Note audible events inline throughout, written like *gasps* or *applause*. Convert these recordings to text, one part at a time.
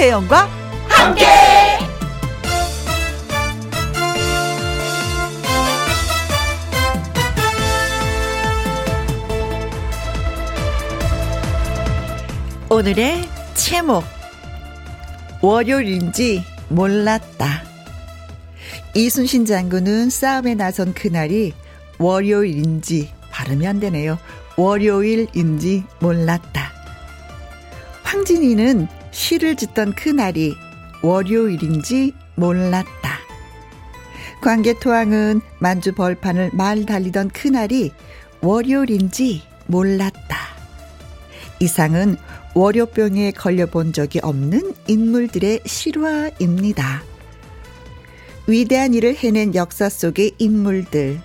김혜영과 함께. 오늘의 제목 월요일인지 몰랐다. 이순신 장군은 싸움에 나선 그날이 월요일인지 발음이 안 되네요. 월요일인지 몰랐다. 황진이는 시를 짓던 그날이 월요일인지 몰랐다. 광개토왕은 만주 벌판을 말 달리던 그날이 월요일인지 몰랐다. 이상은 월요병에 걸려본 적이 없는 인물들의 실화입니다. 위대한 일을 해낸 역사 속의 인물들.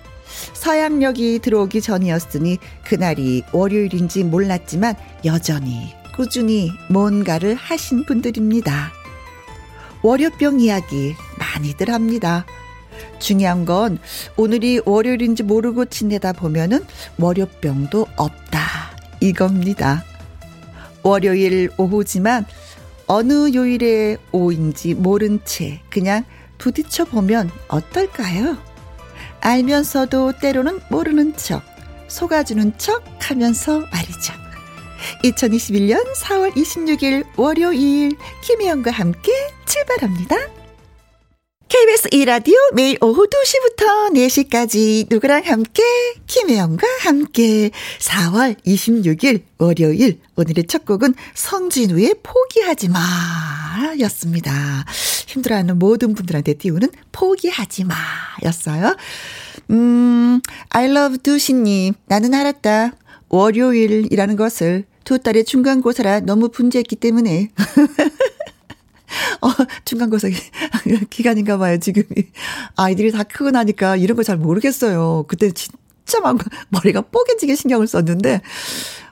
서양력이 들어오기 전이었으니 그날이 월요일인지 몰랐지만 여전히 꾸준히 뭔가를 하신 분들입니다. 월요병 이야기 많이들 합니다. 중요한 건 오늘이 월요일인지 모르고 지내다 보면은 월요병도 없다. 이겁니다. 월요일 오후지만 어느 요일의 오인지 모른 채 그냥 부딪혀 보면 어떨까요? 알면서도 때로는 모르는 척, 속아주는 척 하면서 말이죠. 2021년 4월 26일 월요일 김혜영과 함께 출발합니다. KBS 2라디오 매일 오후 2시부터 4시까지 누구랑 함께 김혜영과 함께 4월 26일 월요일 오늘의 첫 곡은 성진우의 포기하지 마 였습니다. 힘들어하는 모든 분들한테 띄우는 포기하지 마 였어요. 음, I love 두시님 나는 알았다. 월요일이라는 것을 두 딸의 중간고사라 너무 분주했기 때문에 *laughs* 어, 중간고사 *laughs* 기간인가 봐요, 지금. 아이들이 다 크고 나니까 이런 거 잘 모르겠어요. 그때 진짜 막 머리가 뽀개지게 신경을 썼는데,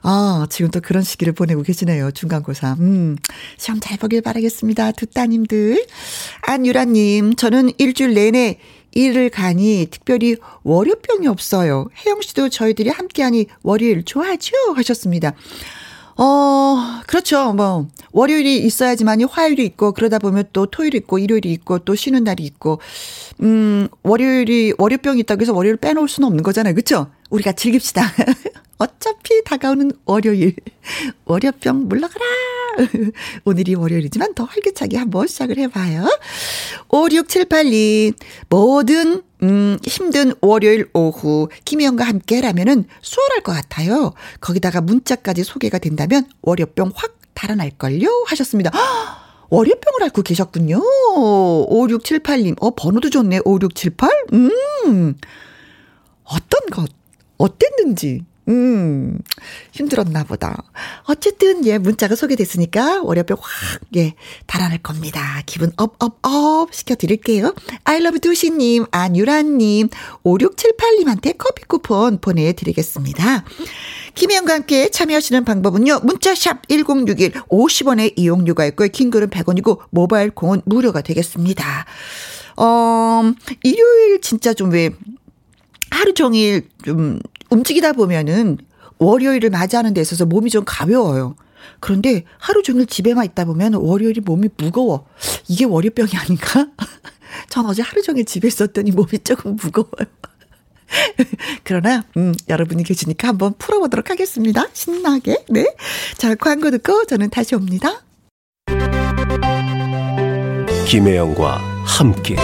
아, 지금 또 그런 시기를 보내고 계시네요. 중간고사. 음, 시험 잘 보길 바라겠습니다. 두 따님들. 안유라님, 저는 일주일 내내 일을 가니 특별히 월요병이 없어요. 혜영 씨도 저희들이 함께하니 월요일 좋아하죠? 하셨습니다. 어, 그렇죠. 뭐, 월요일이 있어야지만이 화요일이 있고, 그러다 보면 또 토요일이 있고, 일요일이 있고, 또 쉬는 날이 있고, 음, 월요일이, 월요병이 있다고 해서 월요일 빼놓을 수는 없는 거잖아요. 그쵸? 우리가 즐깁시다. *laughs* 어차피 다가오는 월요일. 월요병 물러가라! *laughs* 오늘이 월요일이지만 더 활기차게 한번 시작을 해봐요. 5678님, 뭐든, 음, 힘든 월요일 오후, 김희영과 함께라면은 수월할 것 같아요. 거기다가 문자까지 소개가 된다면 월요병 확 달아날걸요? 하셨습니다. *gasps* 월요병을 앓고 계셨군요. 5678님, 어, 번호도 좋네. 5678? 음, 어떤 것, 어땠는지. 음, 힘들었나 보다. 어쨌든, 예, 문자가 소개됐으니까 월요병 확, 예, 달아날 겁니다. 기분 up, up, up 시켜드릴게요. I love 두시님, 안유라님, 5678님한테 커피 쿠폰 보내드리겠습니다. 김혜영과 함께 참여하시는 방법은요. 문자샵 1061 50원의 이용료가 있고요. 긴 글은 100원이고 모바일 콩은 무료가 되겠습니다. 어, 일요일 진짜 좀 왜 하루 종일 좀 움직이다 보면은 월요일을 맞이하는 데 있어서 몸이 좀 가벼워요. 그런데 하루 종일 집에만 있다 보면 월요일이 몸이 무거워. 이게 월요병이 아닌가? *laughs* 전 어제 하루 종일 집에 있었더니 몸이 조금 무거워요. *laughs* 그러나 음, 여러분이 계시니까 한번 풀어보도록 하겠습니다. 신나게. 네. 자, 광고 듣고 저는 다시 옵니다. 김혜영과 함께.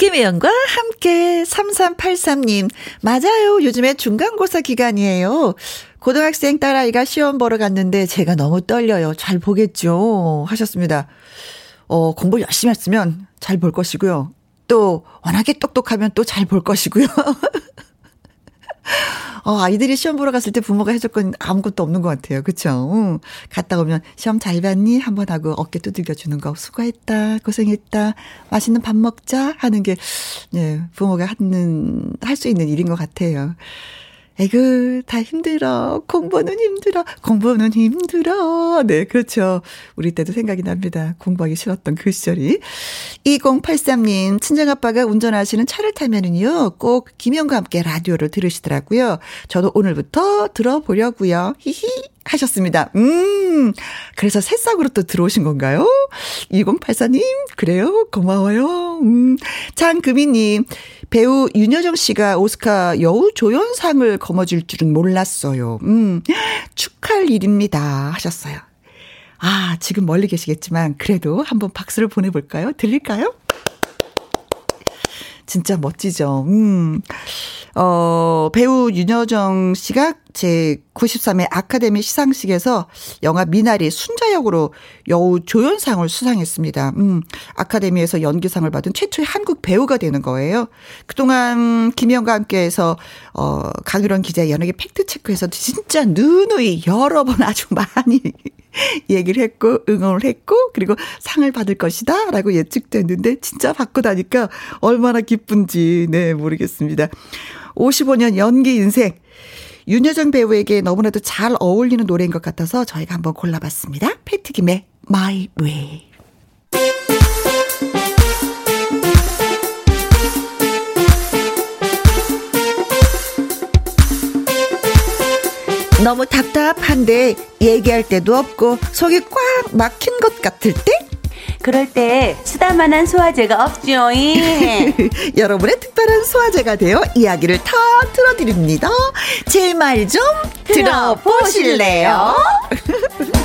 김혜영과 함께 3383님. 맞아요. 요즘에 중간고사 기간이에요. 고등학생 딸아이가 시험 보러 갔는데 제가 너무 떨려요. 잘 보겠죠. 하셨습니다. 어, 공부 열심히 했으면 잘 볼 것이고요. 또 워낙에 똑똑하면 또 잘 볼 것이고요. *laughs* 어, 아이들이 시험 보러 갔을 때 부모가 해줄 건 아무것도 없는 것 같아요. 그쵸? 응. 갔다 오면 시험 잘 봤니? 한번 하고 어깨 두들겨 주는 거. 수고했다. 고생했다. 맛있는 밥 먹자. 하는 게, 예, 부모가 하는, 할 수 있는 일인 것 같아요. 에그, 다 힘들어. 공부는 힘들어. 공부는 힘들어. 네, 그렇죠. 우리 때도 생각이 납니다. 공부하기 싫었던 그 시절이. 2083님, 친정아빠가 운전하시는 차를 타면은요, 꼭 김영과 함께 라디오를 들으시더라고요. 저도 오늘부터 들어보려고요. 히히. 하셨습니다. 음, 그래서 새싹으로 또 들어오신 건가요? 2084님, 그래요? 고마워요. 음, 장금희님, 배우 윤여정 씨가 오스카 여우 조연상을 거머쥘 줄은 몰랐어요. 음, 축하할 일입니다. 하셨어요. 아, 지금 멀리 계시겠지만, 그래도 한번 박수를 보내볼까요? 들릴까요? 진짜 멋지죠. 음. 어, 배우 윤여정 씨가 제 93회 아카데미 시상식에서 영화 미나리 순자 역으로 여우 조연상을 수상했습니다. 음, 아카데미에서 연기상을 받은 최초의 한국 배우가 되는 거예요. 그동안 김영과 함께해서 어, 강유론 기자의 연예계 팩트 체크에서 진짜 누누이 여러 번 아주 많이 *laughs* 얘기를 했고 응원을 했고 그리고 상을 받을 것이다라고 예측됐는데 진짜 받고 나니까 얼마나 기쁜지 네 모르겠습니다. 55년 연기 인생 윤여정 배우에게 너무나도 잘 어울리는 노래인 것 같아서 저희가 한번 골라봤습니다. 패티김의 My Way. 너무 답답한데 얘기할 때도 없고 속이 꽉 막힌 것 같을 때 그럴 때 수다만한 소화제가 없죠. *laughs* 여러분의 특별한 소화제가 되어 이야기를 다 들어드립니다. 제 말 좀 들어보실래요? *laughs*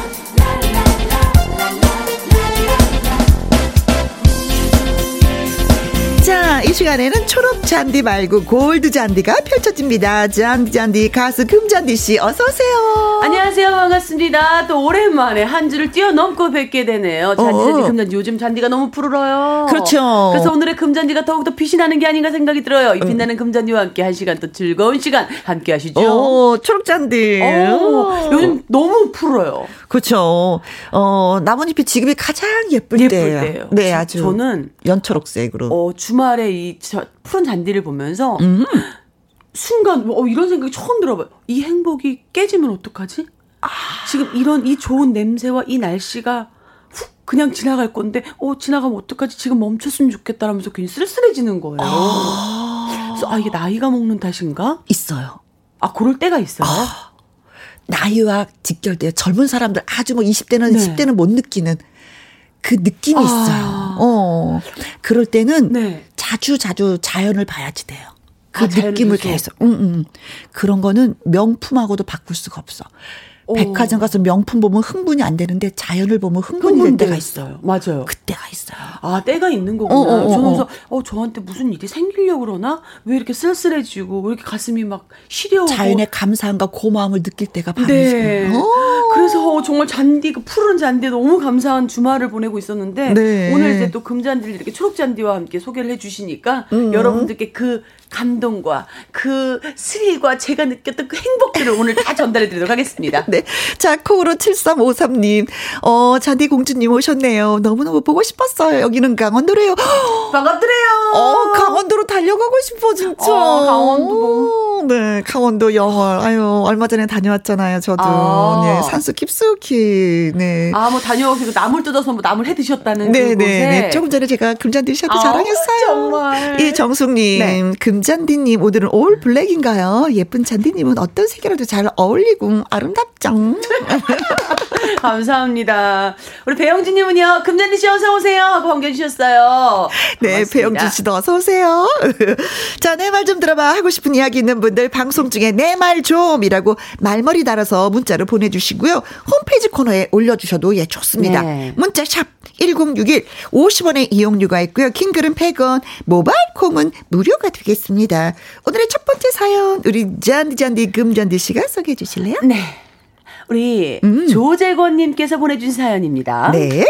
자, 이 시간에는 초록 잔디 말고 골드 잔디가 펼쳐집니다. 잔디 잔디 가수 금잔디 씨 어서 오세요. 안녕하세요. 반갑습니다. 또 오랜만에 한 주를 뛰어넘고 뵙게 되네요. 잔디 잔디 어. 금잔디 요즘 잔디가 너무 푸르러요. 그렇죠. 그래서 오늘의 금잔디가 더욱더 빛이 나는 게 아닌가 생각이 들어요. 이 음. 빛나는 금잔디와 함께 한 시간 또 즐거운 시간 함께 하시죠. 오, 초록 잔디. 요즘 너무 푸르요. 그렇죠. 어, 나뭇잎이 지금이 가장 예쁠, 예쁠 때예요. 때예요. 네, 아주. 저는 연초록색으로. 어, 주 말에 이 저, 푸른 잔디를 보면서 음. 순간 어, 이런 생각이 처음 들어봐요. 이 행복이 깨지면 어떡하지? 아. 지금 이런 이 좋은 냄새와 이 날씨가 훅 그냥 지나갈 건데 어 지나가면 어떡하지? 지금 멈췄으면 좋겠다라면서 괜히 쓸쓸해지는 거예요. 아. 그래서 아 이게 나이가 먹는 탓인가? 있어요. 아 그럴 때가 있어요. 아. 나이와 직결돼요. 젊은 사람들 아주 뭐 20대는 네. 10대는 못 느끼는 그 느낌이 아. 있어요. 어. 그럴 때는 네. 자주 자주 자연을 봐야지 돼요. 그 아, 느낌을 계속. 응, 응. 그런 거는 명품하고도 바꿀 수가 없어. 백화점 가서 명품 보면 흥분이 안 되는데 자연을 보면 흥분이 될 때가 있어요. 맞아요. 그때가 있어요. 아, 때가 있는 거구나. 어, 어, 어, 저는 그래서 어, 저한테 무슨 일이 생기려고 그러나? 왜 이렇게 쓸쓸해지고 왜 이렇게 가슴이 막 시려워 자연의 감사함과 고마움을 느낄 때가 바로 네. 어. 그래서 어, 정말 잔디 그 푸른 잔디에 너무 감사한 주말을 보내고 있었는데 네. 오늘 이제 또 금잔디를 이렇게 초록 잔디와 함께 소개를 해 주시니까 음. 여러분들께 그 감동과 그 스릴과 제가 느꼈던 그 행복들을 오늘 다 전달해 드리도록 하겠습니다. *laughs* 네. 자, 코로 7353님. 어, 잔디 공주님 오셨네요. 너무너무 보고 싶었어요. 여기는 강원도래요. *gasps* 반갑더래요. 어, 강원도로 달려가고 싶어, 진짜. 어, 강원도. 네, 강원도 영월. 아유, 얼마 전에 다녀왔잖아요, 저도. 아. 네, 산수 깊숙이. 네. 아, 뭐 다녀오시고 나물 뜯어서 뭐 나물 해 드셨다는 네, 네, 네. 조금 전에 제가 금잔디 씨한테 아, 자랑했어요. 정말. 이 정숙님. 네. 금 잔디님, 오늘은 올 블랙인가요? 예쁜 잔디님은 어떤 색이라도 잘 어울리고 아름답죠? *laughs* *laughs* 감사합니다. 우리 배영진님은요, 금잔디 씨 어서 오세요 하고 반겨주셨어요. 네, 배영진 씨도 어서 오세요. *laughs* 자, 내 말 좀 들어봐 하고 싶은 이야기 있는 분들 방송 중에 내 말 좀이라고 말머리 달아서 문자를 보내주시고요. 홈페이지 코너에 올려주셔도 예 좋습니다. 네. 문자 샵 1061, 50원의 이용료가 있고요. 킹글은 100원, 모바일 콩은 무료가 되겠습니다. 오늘의 첫 번째 사연, 우리 잔디 잔디 금잔디 씨가 소개해 주실래요? 네. 우리 음. 조재권님께서 보내주신 사연입니다. 네.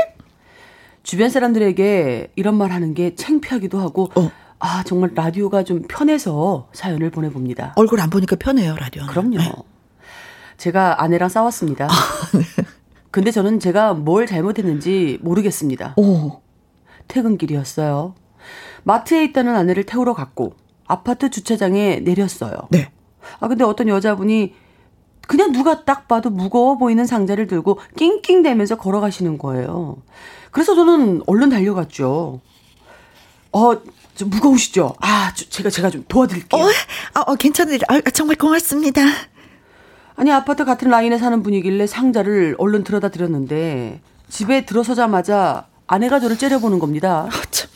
주변 사람들에게 이런 말 하는 게 창피하기도 하고, 어. 아, 정말 라디오가 좀 편해서 사연을 보내봅니다. 얼굴 안 보니까 편해요, 라디오. 그럼요. 네. 제가 아내랑 싸웠습니다. 아, 네. 근데 저는 제가 뭘 잘못했는지 모르겠습니다. 오. 퇴근길이었어요. 마트에 있다는 아내를 태우러 갔고 아파트 주차장에 내렸어요. 네. 아, 근데 어떤 여자분이 그냥 누가 딱 봐도 무거워 보이는 상자를 들고 낑낑대면서 걸어가시는 거예요. 그래서 저는 얼른 달려갔죠. 어, 좀 무거우시죠? 아, 저, 제가, 제가 좀 도와드릴게요. 어, 어, 어 괜찮으리, 아, 정말 고맙습니다. 아니, 아파트 같은 라인에 사는 분이길래 상자를 얼른 들여다 드렸는데, 집에 들어서자마자 아내가 저를 째려보는 겁니다. 아, 참.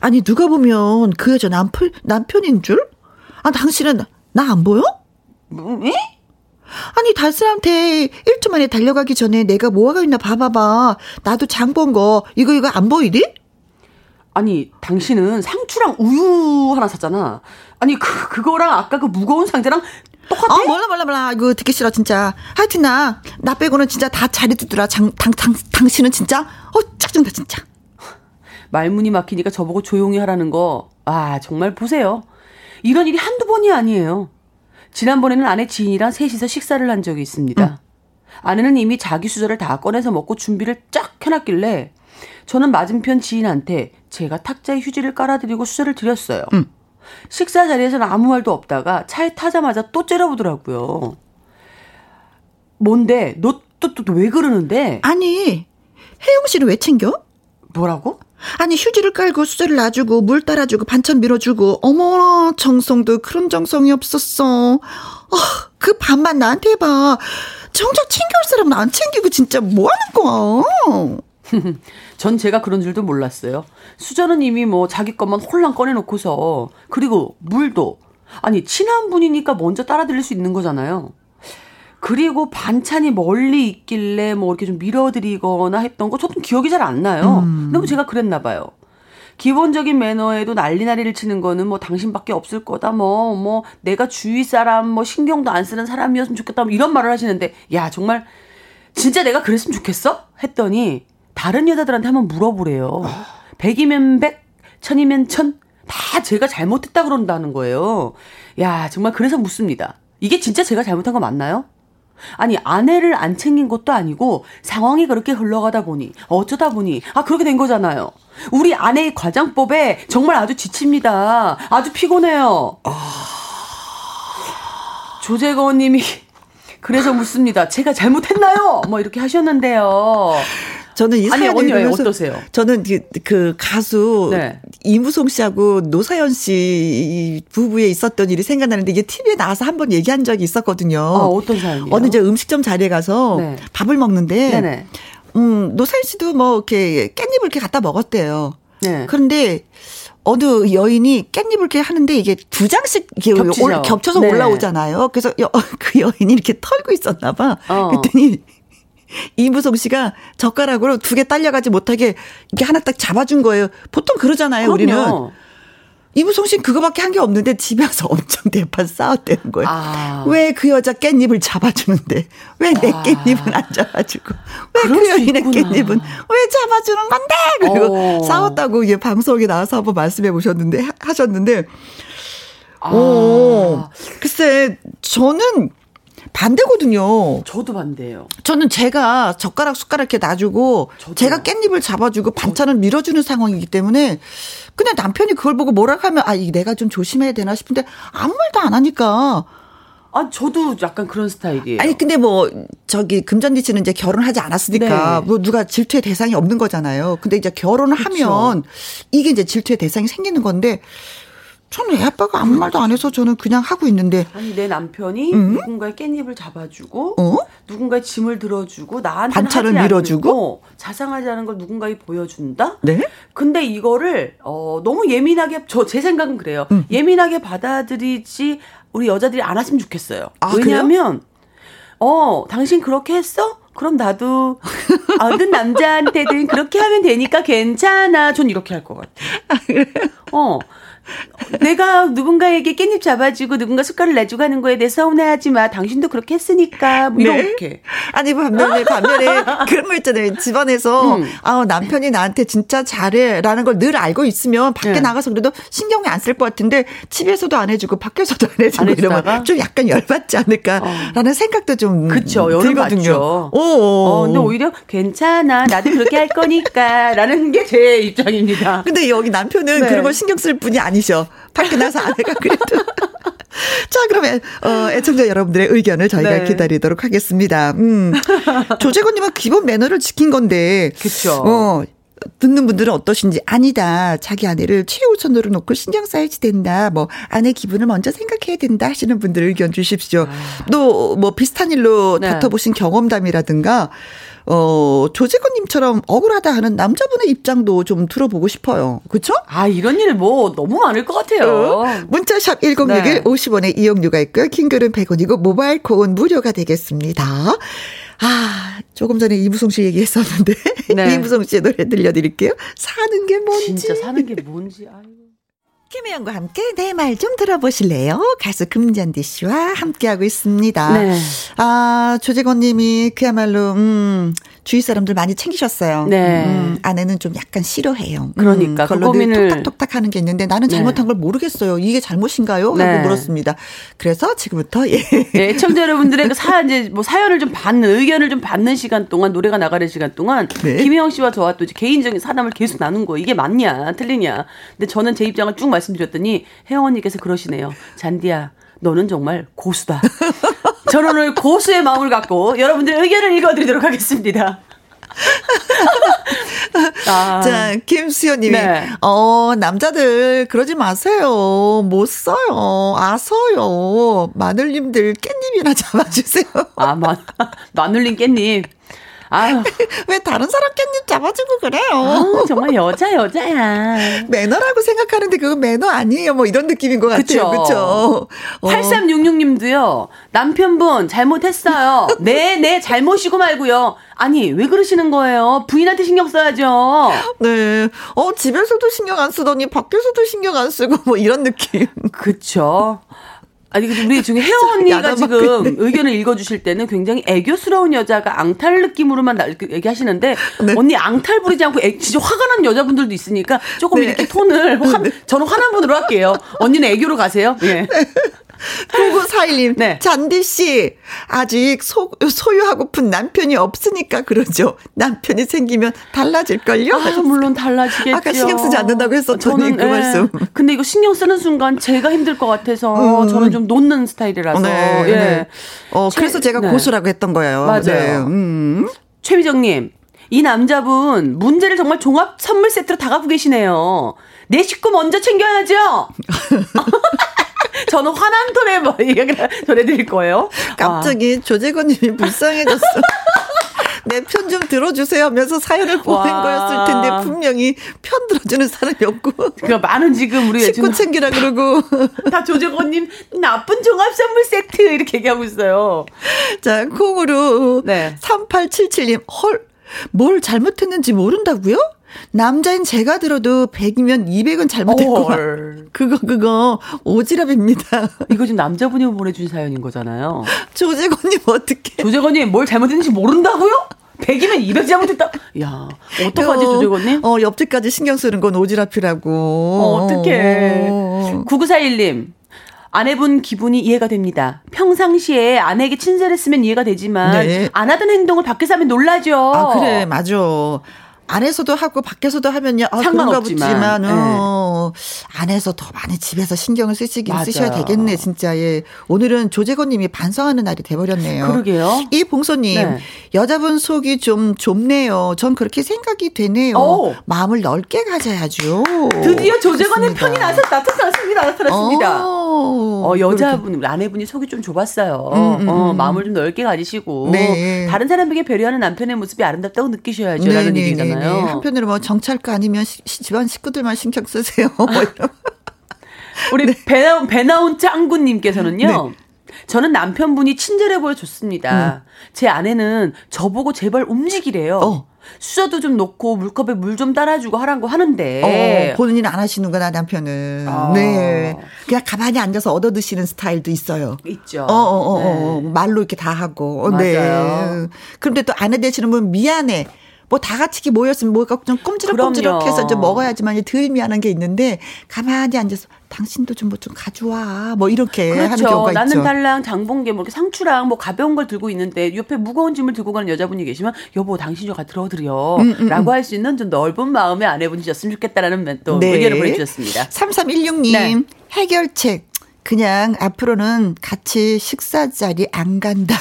아니, 누가 보면 그 여자 남편, 남편인 줄? 아, 당신은 나 안 보여? 뭐, 에? 아니, 사람한테 1초 만에 달려가기 전에 내가 뭐가 있나 봐봐봐. 나도 장 본 거, 이거, 이거 안 보이니? 아니, 당신은 상추랑 우유 하나 샀잖아. 아니, 그, 그거랑 아까 그 무거운 상자랑 똑같아? 아, 몰라, 몰라, 몰라. 이거 듣기 싫어, 진짜. 하여튼 나, 나 빼고는 진짜 다 잘해주더라. 장, 당, 당, 당신은 진짜, 어, 짝정다, 진짜. 말문이 막히니까 저보고 조용히 하라는 거, 아, 정말 보세요. 이런 일이 한두 번이 아니에요. 지난번에는 아내 지인이랑 셋이서 식사를 한 적이 있습니다. 응. 아내는 이미 자기 수저를 다 꺼내서 먹고 준비를 쫙 해놨길래 저는 맞은편 지인한테 제가 탁자에 휴지를 깔아드리고 수저를 드렸어요. 응. 식사 자리에서는 아무 말도 없다가 차에 타자마자 또 째려보더라고요. 뭔데? 너 또또왜 그러는데? 아니, 혜영 씨를 왜 챙겨? 뭐라고? 아니 휴지를 깔고 수저를 놔주고 물 따라주고 반찬 밀어주고 어머나 정성도 그런 정성이 없었어. 어, 그 반만 나한테 해봐. 정작 챙겨올 사람은 안 챙기고 진짜 뭐 하는 거야? *laughs* 전 제가 그런 줄도 몰랐어요. 수저는 이미 뭐 자기 것만 홀랑 꺼내놓고서 그리고 물도 아니 친한 분이니까 먼저 따라 드릴 수 있는 거잖아요. 그리고 반찬이 멀리 있길래 뭐 이렇게 좀 밀어드리거나 했던 거 저도 기억이 잘 안 나요. 음. 너무 제가 그랬나 봐요. 기본적인 매너에도 난리난리를 치는 거는 뭐 당신밖에 없을 거다 뭐뭐 뭐 내가 주위 사람 뭐 신경도 안 쓰는 사람이었으면 좋겠다 뭐 이런 말을 하시는데 야 정말 진짜 내가 그랬으면 좋겠어? 했더니 다른 여자들한테 한번 물어보래요. 백이면 백, 천이면 천. 다 제가 잘못했다 그런다는 거예요. 야, 정말 그래서 묻습니다. 이게 진짜 제가 잘못한 거 맞나요? 아니 아내를 안 챙긴 것도 아니고 상황이 그렇게 흘러가다 보니 어쩌다 보니 아 그렇게 된 거잖아요. 우리 아내의 과장법에 정말 아주 지칩니다. 아주 피곤해요. 조재건 님이 그래서 묻습니다. 제가 잘못했나요? 뭐 이렇게 하셨는데요. 저는 이 아니, 언니 어떠세요? 저는 그, 그 가수 네. 이무송 씨하고 노사연 씨 부부에 있었던 일이 생각나는데 이게 TV에 나와서 한 번 얘기한 적이 있었거든요. 아, 어떤 사연이요? 어느 이제 음식점 자리에 가서 네. 밥을 먹는데 네네. 음, 노사연 씨도 뭐 이렇게 깻잎을 이렇게 갖다 먹었대요. 네. 그런데 어느 여인이 깻잎을 이렇게 하는데 이게 두 장씩 이렇게 올, 겹쳐서 네. 올라오잖아요. 그래서 여, *laughs* 그 여인이 이렇게 털고 있었나 봐. 어. 그랬더니 이무성 씨가 젓가락으로 두 개 딸려가지 못하게 이렇게 하나 딱 잡아준 거예요. 보통 그러잖아요, 그럼요. 우리는. 이무성 씨는 그거밖에 한 게 없는데 집에 와서 *laughs* 엄청 대판 싸웠다는 거예요. 아. 왜그 여자 깻잎을 잡아주는데 왜 내 깻잎은 안 잡아주고 왜 그 여인의 깻잎은 왜 잡아주는 건데 그리고 어. 싸웠다고 이게 방송에 나와서 한번 말씀해 보셨는데 하셨는데 아. 오 글쎄 저는 반대거든요. 저도 반대예요. 저는 제가 젓가락 숟가락 이렇게 놔주고 저도요. 제가 깻잎을 잡아주고 반찬을 밀어주는 상황이기 때문에 그냥 남편이 그걸 보고 뭐라 하면 아 내가 좀 조심해야 되나 싶은데 아무 말도 안 하니까 아, 저도 약간 그런 스타일이에요. 아니, 근데 뭐, 저기, 금전지 씨는 이제 결혼하지 않았으니까, 네. 뭐, 누가 질투의 대상이 없는 거잖아요. 근데 이제 결혼을 그쵸. 하면, 이게 이제 질투의 대상이 생기는 건데, 저는 애 아빠가 아무 말도 안 해서 저는 그냥 하고 있는데. 아니 내 남편이 음? 누군가의 깻잎을 잡아주고 어? 누군가의 짐을 들어주고 나한테 반찬을 밀어주고 자상하지 않은 걸 누군가에 보여준다. 네. 근데 이거를 어 너무 예민하게 저 제 생각은 그래요. 음. 예민하게 받아들이지 우리 여자들이 안 했으면 좋겠어요. 아, 왜냐하면 어 당신 그렇게 했어? 그럼 나도 *laughs* 어떤 남자한테든 그렇게 하면 되니까 괜찮아. 전 이렇게 할 것 같아. 아, 어. 내가 누군가에게 깻잎 잡아주고 누군가 숟가락을 내주고 하는 거에 대해서 서운해하지 마. 당신도 그렇게 했으니까. 뭐 네? 이렇게. 네? 아니, 반면에, 반면에 *laughs* 그런 거 있잖아요. 집안에서 음. 아, 남편이 나한테 진짜 잘해. 라는 걸 늘 알고 있으면 밖에 네. 나가서 그래도 신경이 안 쓸 것 같은데 집에서도 안 해주고 밖에서도 안 해주고 이러면 좀 약간 열받지 않을까라는 어. 생각도 좀 그쵸, 들거든요. 오. 어, 근데 오히려 괜찮아. 나도 그렇게 할 거니까. 라는 게 제 입장입니다. 근데 여기 남편은 네. 그런 걸 신경 쓸 분이 아니 아니셔. 밖에 나서 아내가 그래도. *laughs* 자, 그러면, 어, 애청자 여러분들의 의견을 저희가 네. 기다리도록 하겠습니다. 음. 조재건님은 기본 매너를 지킨 건데. 그쵸. 어, 듣는 분들은 어떠신지 아니다. 자기 아내를 최우선으로 놓고 신경 써야지 된다. 뭐 아내 기분을 먼저 생각해야 된다 하시는 분들 의견 주십시오. 아. 또뭐 비슷한 일로 네. 다퉈보신 경험담이라든가 어, 조재건님처럼 억울하다 하는 남자분의 입장도 좀 들어보고 싶어요. 그쵸? 아, 이런 일 뭐 너무 많을 것 같아요. 어, 문자샵 1061 네. 50원의 이용료가 있고요. 킹글은 100원이고 모바일 콩은 무료가 되겠습니다. 아, 조금 전에 이무송 씨 얘기했었는데 네. *laughs* 이무송 씨의 노래 들려드릴게요. 사는 게 뭔지. 진짜 사는 게 뭔지. 아이고. 김혜영과 함께 내 말 좀 들어보실래요? 가수 금잔디 씨와 함께하고 있습니다. 네. 아, 조재건 님이 그야말로, 음, 주위 사람들 많이 챙기셨어요. 네. 음, 아내는 좀 약간 싫어해요. 음, 그러니까. 음, 그걸로 그 고민을 톡탁톡탁 하는 게 있는데 나는 네. 잘못한 네. 걸 모르겠어요. 이게 잘못인가요? 하고 네. 물었습니다. 그래서 지금부터 예. 네, 청자 여러분들의 그 *laughs* 사, 이제 뭐 사연을 좀 받는, 의견을 좀 받는 시간 동안, 노래가 나가는 시간 동안, 네. 김혜영 씨와 저와 또 이제 개인적인 사담을 계속 나눈 거. 이게 맞냐, 틀리냐. 근데 저는 제 입장을 쭉 말씀드렸더니, 혜영 언니께서 그러시네요. 잔디야, 너는 정말 고수다. *laughs* 저는 오늘 고수의 마음을 갖고 여러분들의 의견을 읽어드리도록 하겠습니다. *laughs* 아. 자, 김수현님이, 네. 어, 남자들, 그러지 마세요. 못 써요. 아서요. 마늘님들 깻잎이나 *laughs* 잡아주세요. 아, 마, 마늘님 깻잎. 아유. *laughs* 왜 다른 사람 깻잎 잡아주고 그래요? 아, 정말 여자, 여자야. *laughs* 매너라고 생각하는데 그거 매너 아니에요. 뭐 이런 느낌인 것 같아요. 그쵸? 8366님도요. 남편분 잘못했어요. *laughs* 네, 네, 잘못이고 말고요. 아니, 왜 그러시는 거예요? 부인한테 신경 써야죠. 네. 어, 집에서도 신경 안 쓰더니 밖에서도 신경 안 쓰고 뭐 이런 느낌. 그쵸. 아니 우리 중에 혜영 *laughs* 언니가 지금 의견을 읽어주실 때는 굉장히 애교스러운 여자가 앙탈 느낌으로만 얘기하시는데 네. 언니 앙탈 부리지 않고 애, 진짜 화가 난 여자분들도 있으니까 조금 네. 이렇게 톤을 *laughs* 화, 네. 저는 화난 분으로 할게요. 언니는 애교로 가세요. 예. 9941님, 네. 잔디씨, 아직 소, 소유하고픈 남편이 없으니까 그러죠. 남편이 생기면 달라질걸요? 아, 물론 달라지겠죠. 아까 신경 쓰지 않는다고 했었더니 저는, 그 네. 말씀. 근데 이거 신경 쓰는 순간 제가 힘들 것 같아서 음. 저는 좀 놓는 스타일이라서. 네, 예. 네. 어, 최, 그래서 제가 네. 고수라고 했던 거예요. 맞아요. 네. 음. 최미정님, 이 남자분 문제를 정말 종합 선물 세트로 다 갖고 계시네요. 내 식구 먼저 챙겨야죠. *laughs* 저는 화난 톤에 뭐 얘기를 전해드릴 거예요. 갑자기 와. 조재건님이 불쌍해졌어. *laughs* 내편좀 들어주세요 하면서 사연을 보낸 와. 거였을 텐데 분명히 편 들어주는 사람이 없고. 그 많은 지금 우리 식구 챙기라 그러고. *laughs* 다 조재건님 나쁜 종합 선물 세트 이렇게 얘기하고 있어요. 자 콩으로 네. 3877님 헐 뭘 잘못했는지 모른다고요? 남자인 제가 들어도 100이면 200은 잘못했고 그거 그거 오지랖입니다. 이거 지금 남자분이 보내준 사연인 거잖아요. 조재건님 어떻게? 조재건님 뭘 잘못했는지 모른다고요? 100이면 200 잘못했다. 야, 어떡하지, 조재건님? 어, 옆집까지 신경 쓰는 건 오지랖이라고. 어, 어떡해. 어. 9941님. 아내분 기분이 이해가 됩니다. 평상시에 아내에게 친절했으면 이해가 되지만 네. 안 하던 행동을 밖에서 하면 놀라죠. 아 그래 맞아. 안에서도 하고 밖에서도 하면요. 아, 상관없지만, 어, 네. 안에서 더 많이 집에서 신경을 쓰시긴 맞아요. 쓰셔야 되겠네, 진짜. 예. 오늘은 조재건 님이 반성하는 날이 돼버렸네요. 그러게요. 이 봉소님, 네. 여자분 속이 좀 좁네요. 전 그렇게 생각이 되네요. 오. 마음을 넓게 가져야죠. 드디어 조재건의 편이 나서 나타났습니다. 나타났습니다. 어, 어 여자분, 그렇게. 아내분이 속이 좀 좁았어요. 음, 음, 어, 음. 마음을 좀 넓게 가지시고. 네. 다른 사람에게 배려하는 남편의 모습이 아름답다고 느끼셔야죠. 네, 라는 네, 얘기잖아요. 네, 한편으로 뭐 정찰가 아니면 시, 집안 식구들만 신경 쓰세요. 뭐 *laughs* 우리 네. 배나온, 배나온 짱구님께서는요. 네. 저는 남편분이 친절해 보여 좋습니다. 음. 제 아내는 저보고 제발 움직이래요. 어. 수저도 좀 놓고 물컵에 물 좀 따라주고 하라는 거 하는데. 어, 본인은 안 하시는구나, 남편은. 아. 네. 그냥 가만히 앉아서 얻어 드시는 스타일도 있어요. 있죠. 어, 어, 어, 어. 네. 말로 이렇게 다 하고. 네. 맞아요. 네. 그런데 또 아내 되시는 분 미안해. 뭐 다 같이 모였으면 뭐가 좀 꼼지락꼼지락해서 좀 먹어야지만 덜 미안한 게 있는데 가만히 앉아서 당신도 좀 뭐좀 뭐 좀 가져와 뭐 이렇게 그렇죠. 하는 경우가 나는 있죠. 달랑 장봉계 뭐 이렇게 상추랑 뭐 가벼운 걸 들고 있는데 옆에 무거운 짐을 들고 가는 여자분이 계시면 여보 당신 좀 들어드려 음, 음, 음. 라고 할수 있는 좀 넓은 마음의 아내분이셨으면 좋겠다라는 또 네. 의견을 보내주셨습니다. 3316님 네. 해결책 그냥 앞으로는 같이 식사 자리 안 간다.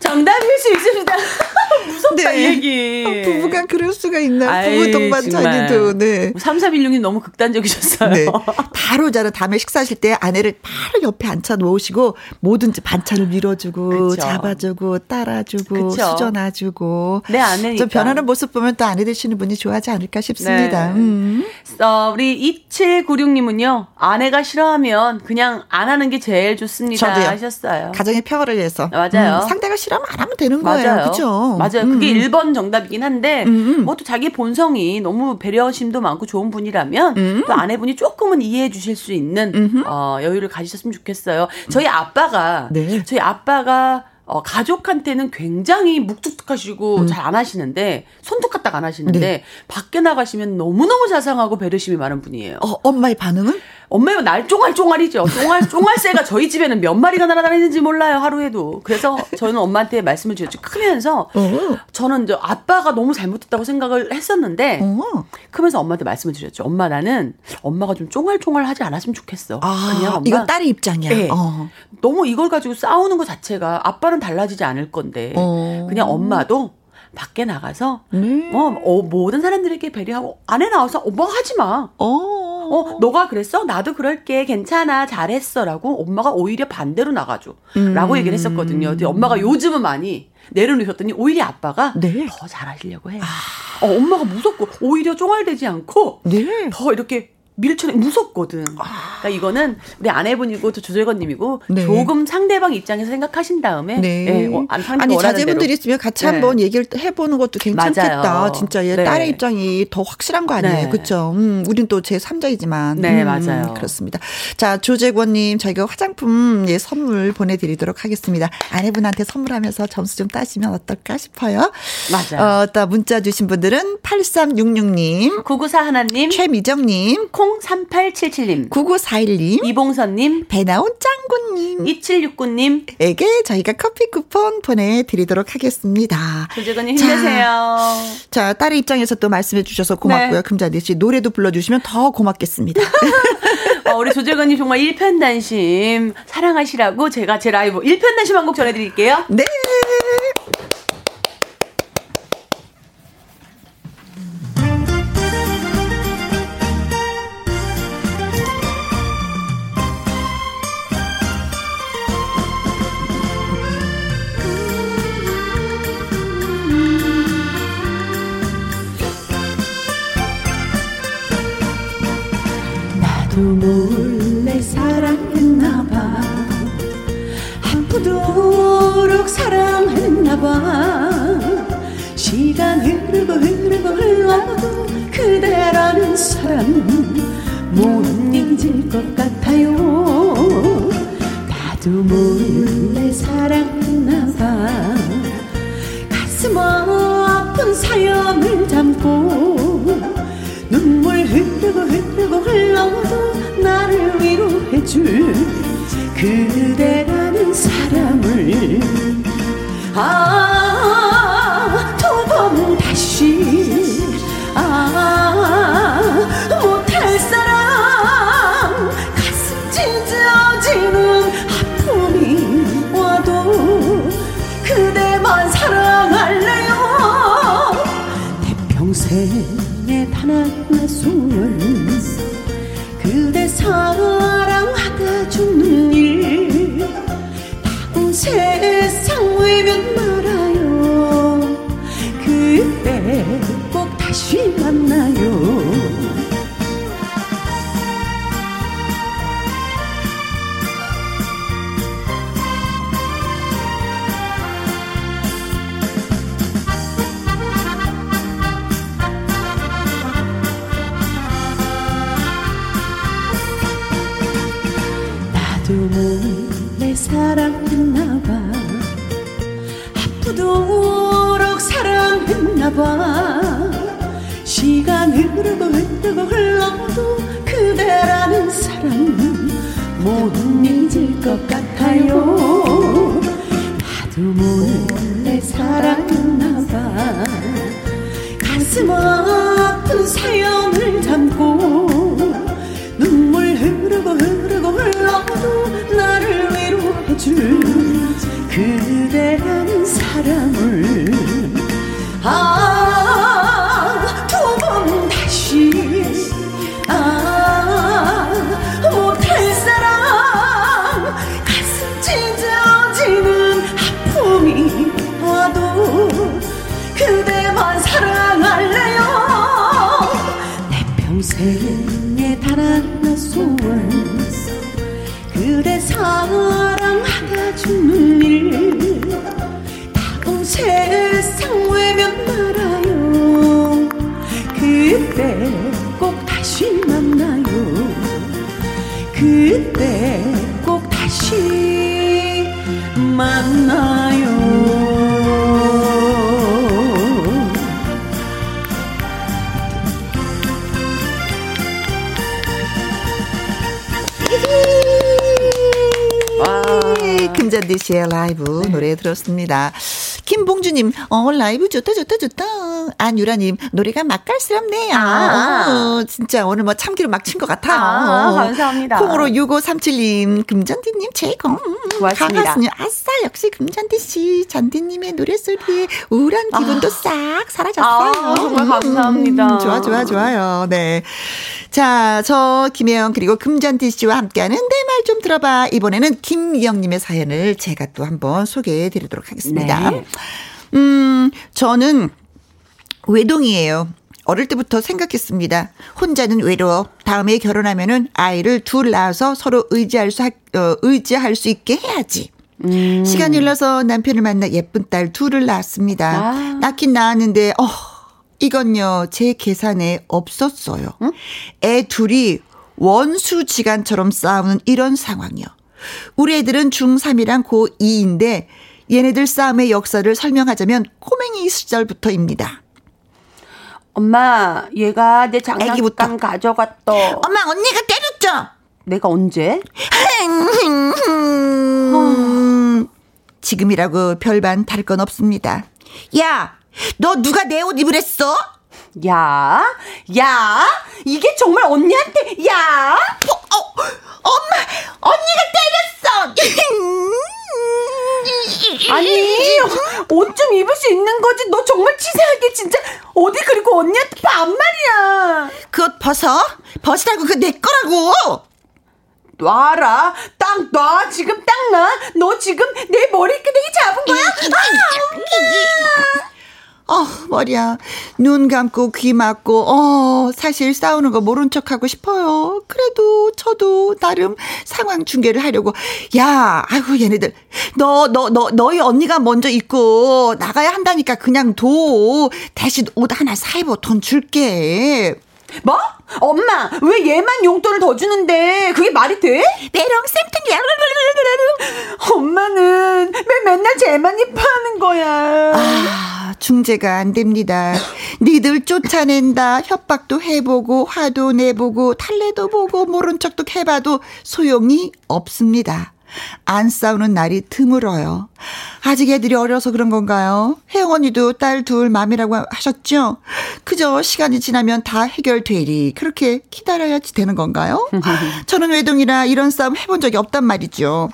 정답일 수 있습니다. *laughs* 무섭다, 네. 얘기. 어, 부부가 그럴 수가 있나. 부부 동반자기도, 네. 3316님 너무 극단적이셨어요. 네. 바로 자는 다음에 식사하실 때 아내를 바로 옆에 앉혀 놓으시고 뭐든지 반찬을 밀어주고, 그쵸. 잡아주고, 따라주고, 그쵸. 수저놔주고. 내 아내니까. 좀 변하는 모습 보면 또 아내 되시는 분이 좋아하지 않을까 싶습니다. 네. 음. 어, 우리 2796님은요, 아내가 싫어하면 그냥 안 하는 게 제일 좋습니다. 저도요. 하셨어요. 가정의 평화를 위해서. 맞아요. 음, 상대가 싫어하면 안 하면 되는 거예요. 맞아요. 그죠? 맞아요. 그게 음. 1번 정답이긴 한데, 음, 음. 뭐또 자기 본성이 너무 배려심도 많고 좋은 분이라면, 음. 또 아내분이 조금은 이해해 주실 수 있는, 어, 여유를 가지셨으면 좋겠어요. 저희 아빠가, 네. 저희 아빠가 어, 가족한테는 굉장히 묵뚝뚝하시고 음. 잘안 하시는데 손톱 까딱 안 하시는데 네. 밖에 나가시면 너무너무 자상하고 배려심이 많은 분이에요. 어, 엄마의 반응은? 엄마가 날 쫑알 쫑알이죠. 쫑알, 쫑알새가 저희 집에는 몇 마리가 날아다니는지 몰라요, 하루에도. 그래서 저는 엄마한테 말씀을 드렸죠. 크면서 어. 저는 이제 아빠가 너무 잘못했다고 생각을 했었는데 어. 크면서 엄마한테 말씀을 드렸죠. 엄마 나는 엄마가 좀 쫑알쫑알 하지 않았으면 좋겠어. 아, 그냥 엄마. 이건 딸의 입장이야. 네. 어. 너무 이걸 가지고 싸우는 것 자체가 아빠는 달라지지 않을 건데 어. 그냥 엄마도 밖에 나가서 네. 뭐 어, 모든 사람들에게 배려하고 안에 나와서 어, 뭐 하지 마. 어. 어, 너가 그랬어? 나도 그럴게. 괜찮아. 잘했어 라고 엄마가 오히려 반대로 나가줘. 음. 라고 얘기를 했었거든요. 근데 엄마가 요즘은 많이 내려놓으셨더니 오히려 아빠가 네. 더 잘하시려고 해요. 아. 어, 엄마가 무섭고 오히려 쫑알대지 않고 네. 더 이렇게 밀쳐내 무섭거든. 아. 그러니까 이거는 우리 아내분이고 저 조절건님이고 네. 조금 상대방 입장에서 생각하신 다음에 네. 네. 어, 아니 자제분들이 있으면 같이 네. 한번 얘기를 해보는 것도 괜찮겠다. 맞아요. 진짜 얘 네. 딸의 입장이 더 확실한 거 아니에요, 그렇죠? 음, 우린 또 제 3자이지만. 네, 음, 맞아요. 그렇습니다. 자 조재권님 저희가 화장품 예, 선물 보내드리도록 하겠습니다. 아내분한테 선물하면서 점수 좀 따시면 어떨까 싶어요. 맞아요. 어, 또 문자 주신 분들은 8366님, 994 하나님, 최미정님. 콩 3877님, 9941님, 이봉선님, 배나온 짱구님, 2769님에게 저희가 커피 쿠폰 보내드리도록 하겠습니다. 조재건님 힘내세요. 자, 자, 딸의 입장에서 또 말씀해 주셔서 고맙고요. 네. 금자디 씨 노래도 불러주시면 더 고맙겠습니다. *laughs* 어, 우리 조재건님 정말 일편단심 사랑하시라고 제가 제 라이브 일편단심 한 곡 전해드릴게요. 네. 위 몰래 사랑했나봐. 아프도록 사랑했나봐. 시간 흐르고 흐르고 흘러도 그대라는 사람 못 잊을 것 같아요. 나도 몰래 사랑했나봐. 가슴 아픈 사연을 담고 눈물 흐르고 흐르고 줄 그대라는 사람을 아. 네, 금잔디 씨의 라이브 노래 들었습니다. 김봉주님, 어, 라이브 좋다, 좋다, 좋다. 안유라님, 노래가 맛깔스럽네요. 아. 어, 진짜 오늘 뭐 참기름 막 친 것 같아요. 아, 어. 감사합니다. 콩으로 6537님, 금잔디님. 음, 고맙습니다. 아싸, 역시 금잔디 씨. 잔디님의 노래소리에 우울한 기분도 싹 사라졌어요. 아, 정말 감사합니다. 좋아, 좋아, 좋아요. 네. 자, 저 김혜영 그리고 금잔디 씨와 함께하는 내 말 좀 들어봐. 이번에는 김희영님의 사연을 제가 또 한번 소개해 드리도록 하겠습니다. 네. 음, 저는 외동이에요. 어릴 때부터 생각했습니다. 혼자는 외로워. 다음에 결혼하면은 아이를 둘 낳아서 서로 의지할 수, 하- 어, 의지할 수 있게 해야지. 음. 시간이 흘러서 남편을 만나 예쁜 딸 둘을 낳았습니다. 아. 낳긴 낳았는데, 어, 이건요, 제 계산에 없었어요. 애 둘이 원수지간처럼 싸우는 이런 상황이요. 우리 애들은 중3이랑 고2인데, 얘네들 싸움의 역사를 설명하자면 꼬맹이 시절부터입니다. 엄마, 얘가 내. 장난감 가져갔어. 엄마, 언니가 때렸죠? 내가 언제? 음, 지금이라고 별반 다를 건 없습니다. 야, 너 누가 내 옷 입으랬어? 야, 야, 이게 정말 언니한테, 야! 어, 어, 엄마, 언니가 때렸어. *laughs* 아니, 옷 좀 입을 수 있는 거지. 너 정말 치사하게, 진짜. 어디 그리고 언니한테 반말이야. 그 옷 벗어? 벗으라고 그 내 거라고. 놔라. 딱 놔. 지금 딱 놔. 너 지금 내 머리끄댕이 잡은 거야? 어, 머리야. 눈 감고 귀 막고, 어, 사실 싸우는 거 모른 척 하고 싶어요. 그래도 저도 나름 상황 중계를 하려고. 야, 아이고, 얘네들. 너, 너, 너, 너희 언니가 먼저 입고 나가야 한다니까 그냥 둬. 대신 옷 하나 사입어. 돈 줄게. 뭐? 엄마, 왜 얘만 용돈을 더 주는데? 그게 말이 돼? 메롱 쌤통이야. 엄마는 왜 맨날 쟤만 입하는 거야? 아, 중재가 안 됩니다. 니들 쫓아낸다. 협박도 해보고, 화도 내보고, 탈래도 보고, 모른 척도 해봐도 소용이 없습니다. 안 싸우는 날이 드물어요. 아직 애들이 어려서 그런 건가요? 혜영 언니도 딸 둘 맘이라고 하셨죠? 그저 시간이 지나면 다 해결되리. 그렇게 기다려야지 되는 건가요? *laughs* 저는 외동이라 이런 싸움 해본 적이 없단 말이죠.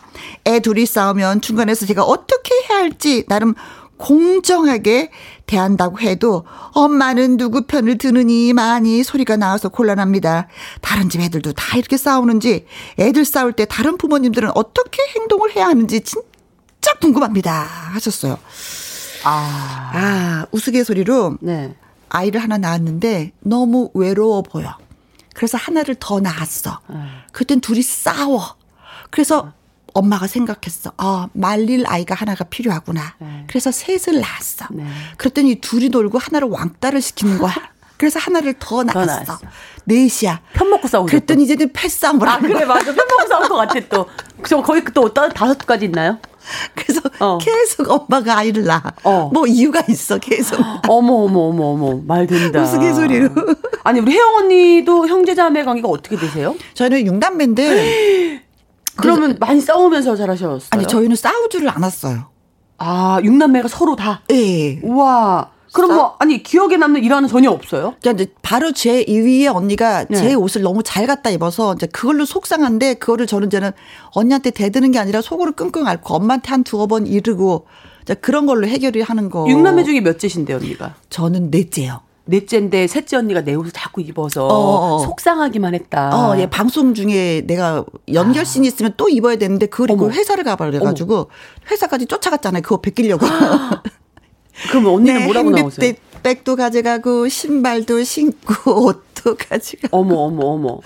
애 둘이 싸우면 중간에서 제가 어떻게 해야 할지 나름 공정하게 대한다고 해도 엄마는 누구 편을 드느니 많이 소리가 나와서 곤란합니다. 다른 집 애들도 다 이렇게 싸우는지 애들 싸울 때 다른 부모님들은 어떻게 행동을 해야 하는지 진짜 궁금합니다. 하셨어요. 아, 아, 우스갯소리로 네. 아이를 하나 낳았는데 너무 외로워 보여. 그래서 하나를 더 낳았어. 그땐 둘이 싸워. 그래서 엄마가 생각했어. 아, 말릴 아이가 하나가 필요하구나. 네. 그래서 셋을 낳았어. 네. 그랬더니 둘이 놀고 하나를 왕따를 시키는 거야. *laughs* 그래서 하나를 더 낳았어. 넷이야. 편 먹고 싸우고. 그랬더니 이제는 패싸움을 아, 그래. 맞아. 편 먹고 싸울 것 같아, 또. 저 거의 또 따- 다섯 가지 있나요? 그래서 어. 계속 엄마가 아이를 낳아. 어. 뭐 이유가 있어, 계속. *gasps* 어머, 어머, 어머, 어머. 말 된다. 우스갯소리로. 아니, 우리 혜영 언니도 형제자매 관계가 어떻게 되세요? 저희는 육남매인데, *gasps* 그러면 많이 싸우면서 잘하셨어요? 아니, 저희는 싸우지를 않았어요. 아, 육남매가 서로 다. 예. 우와. 그럼 뭐, 아니, 기억에 남는 일화는 전혀 없어요? 자, 이제 바로 제 2위의 언니가 네. 제 옷을 너무 잘 갖다 입어서 이제 그걸로 속상한데 그거를 저는 이제는 언니한테 대드는 게 아니라 속으로 끙끙 앓고 엄마한테 한 두어 번 이르고 그런 걸로 해결이 하는 거. 육남매 중에 몇째신데 언니가? 저는 넷째요. 넷째인데 셋째 언니가 내 옷을 자꾸 입어서 어, 어. 속상하기만 했다. 어, 예, 방송 중에 내가 연결신 아. 있으면 또 입어야 되는데 그걸 입고 회사를 가버려가지고 회사까지 쫓아갔잖아요. 그거 베끼려고. *laughs* 그럼 언니는 네, 뭐라고 나오세요? 백도 가져가고 신발도 신고 옷 도 가져가. 어머 어머 어머.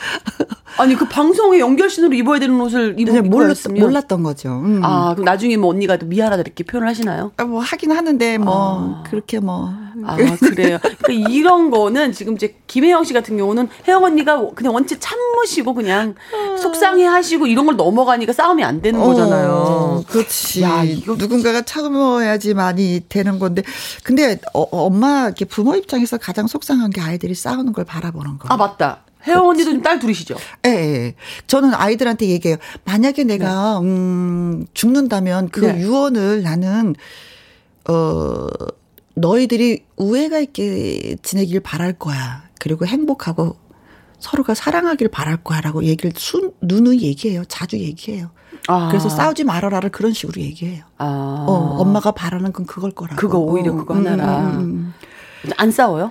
아니 그 방송에 연결신으로 입어야 되는 옷을 입어 몰랐 몰랐던 거죠. 음. 아 그럼 나중에 뭐 언니가 또 미안하다 이렇게 표현을 하시나요? 아, 뭐 하긴 하는데 뭐 아. 그렇게 뭐. 아 그래요. 그러니까 이런 거는 지금 이제 김혜영 씨 같은 경우는 혜영 언니가 그냥 원체 참으시고 그냥 아. 속상해하시고 이런 걸 넘어가니까 싸움이 안 되는 어, 거잖아요. 그렇지. 야 이거 누군가가 참아야지 많이 되는 건데 근데 어, 엄마 이렇게 부모 입장에서 가장 속상한 게 아이들이 싸우는 걸 바라보는 거. 아 맞다. 혜영 언니도 좀딸 둘이시죠? 예, 예. 저는 아이들한테 얘기해요. 만약에 내가, 네. 음, 죽는다면 그 네. 유언을 나는, 어, 너희들이 우애가 있게 지내길 바랄 거야. 그리고 행복하고 서로가 사랑하길 바랄 거야라고 얘기를 순, 누누이 얘기해요. 자주 얘기해요. 아. 그래서 싸우지 말아라를 그런 식으로 얘기해요. 아. 어, 엄마가 바라는 건 그걸 거라고. 그거 오히려 어, 그거 하나라. 음, 음, 음. 안 싸워요?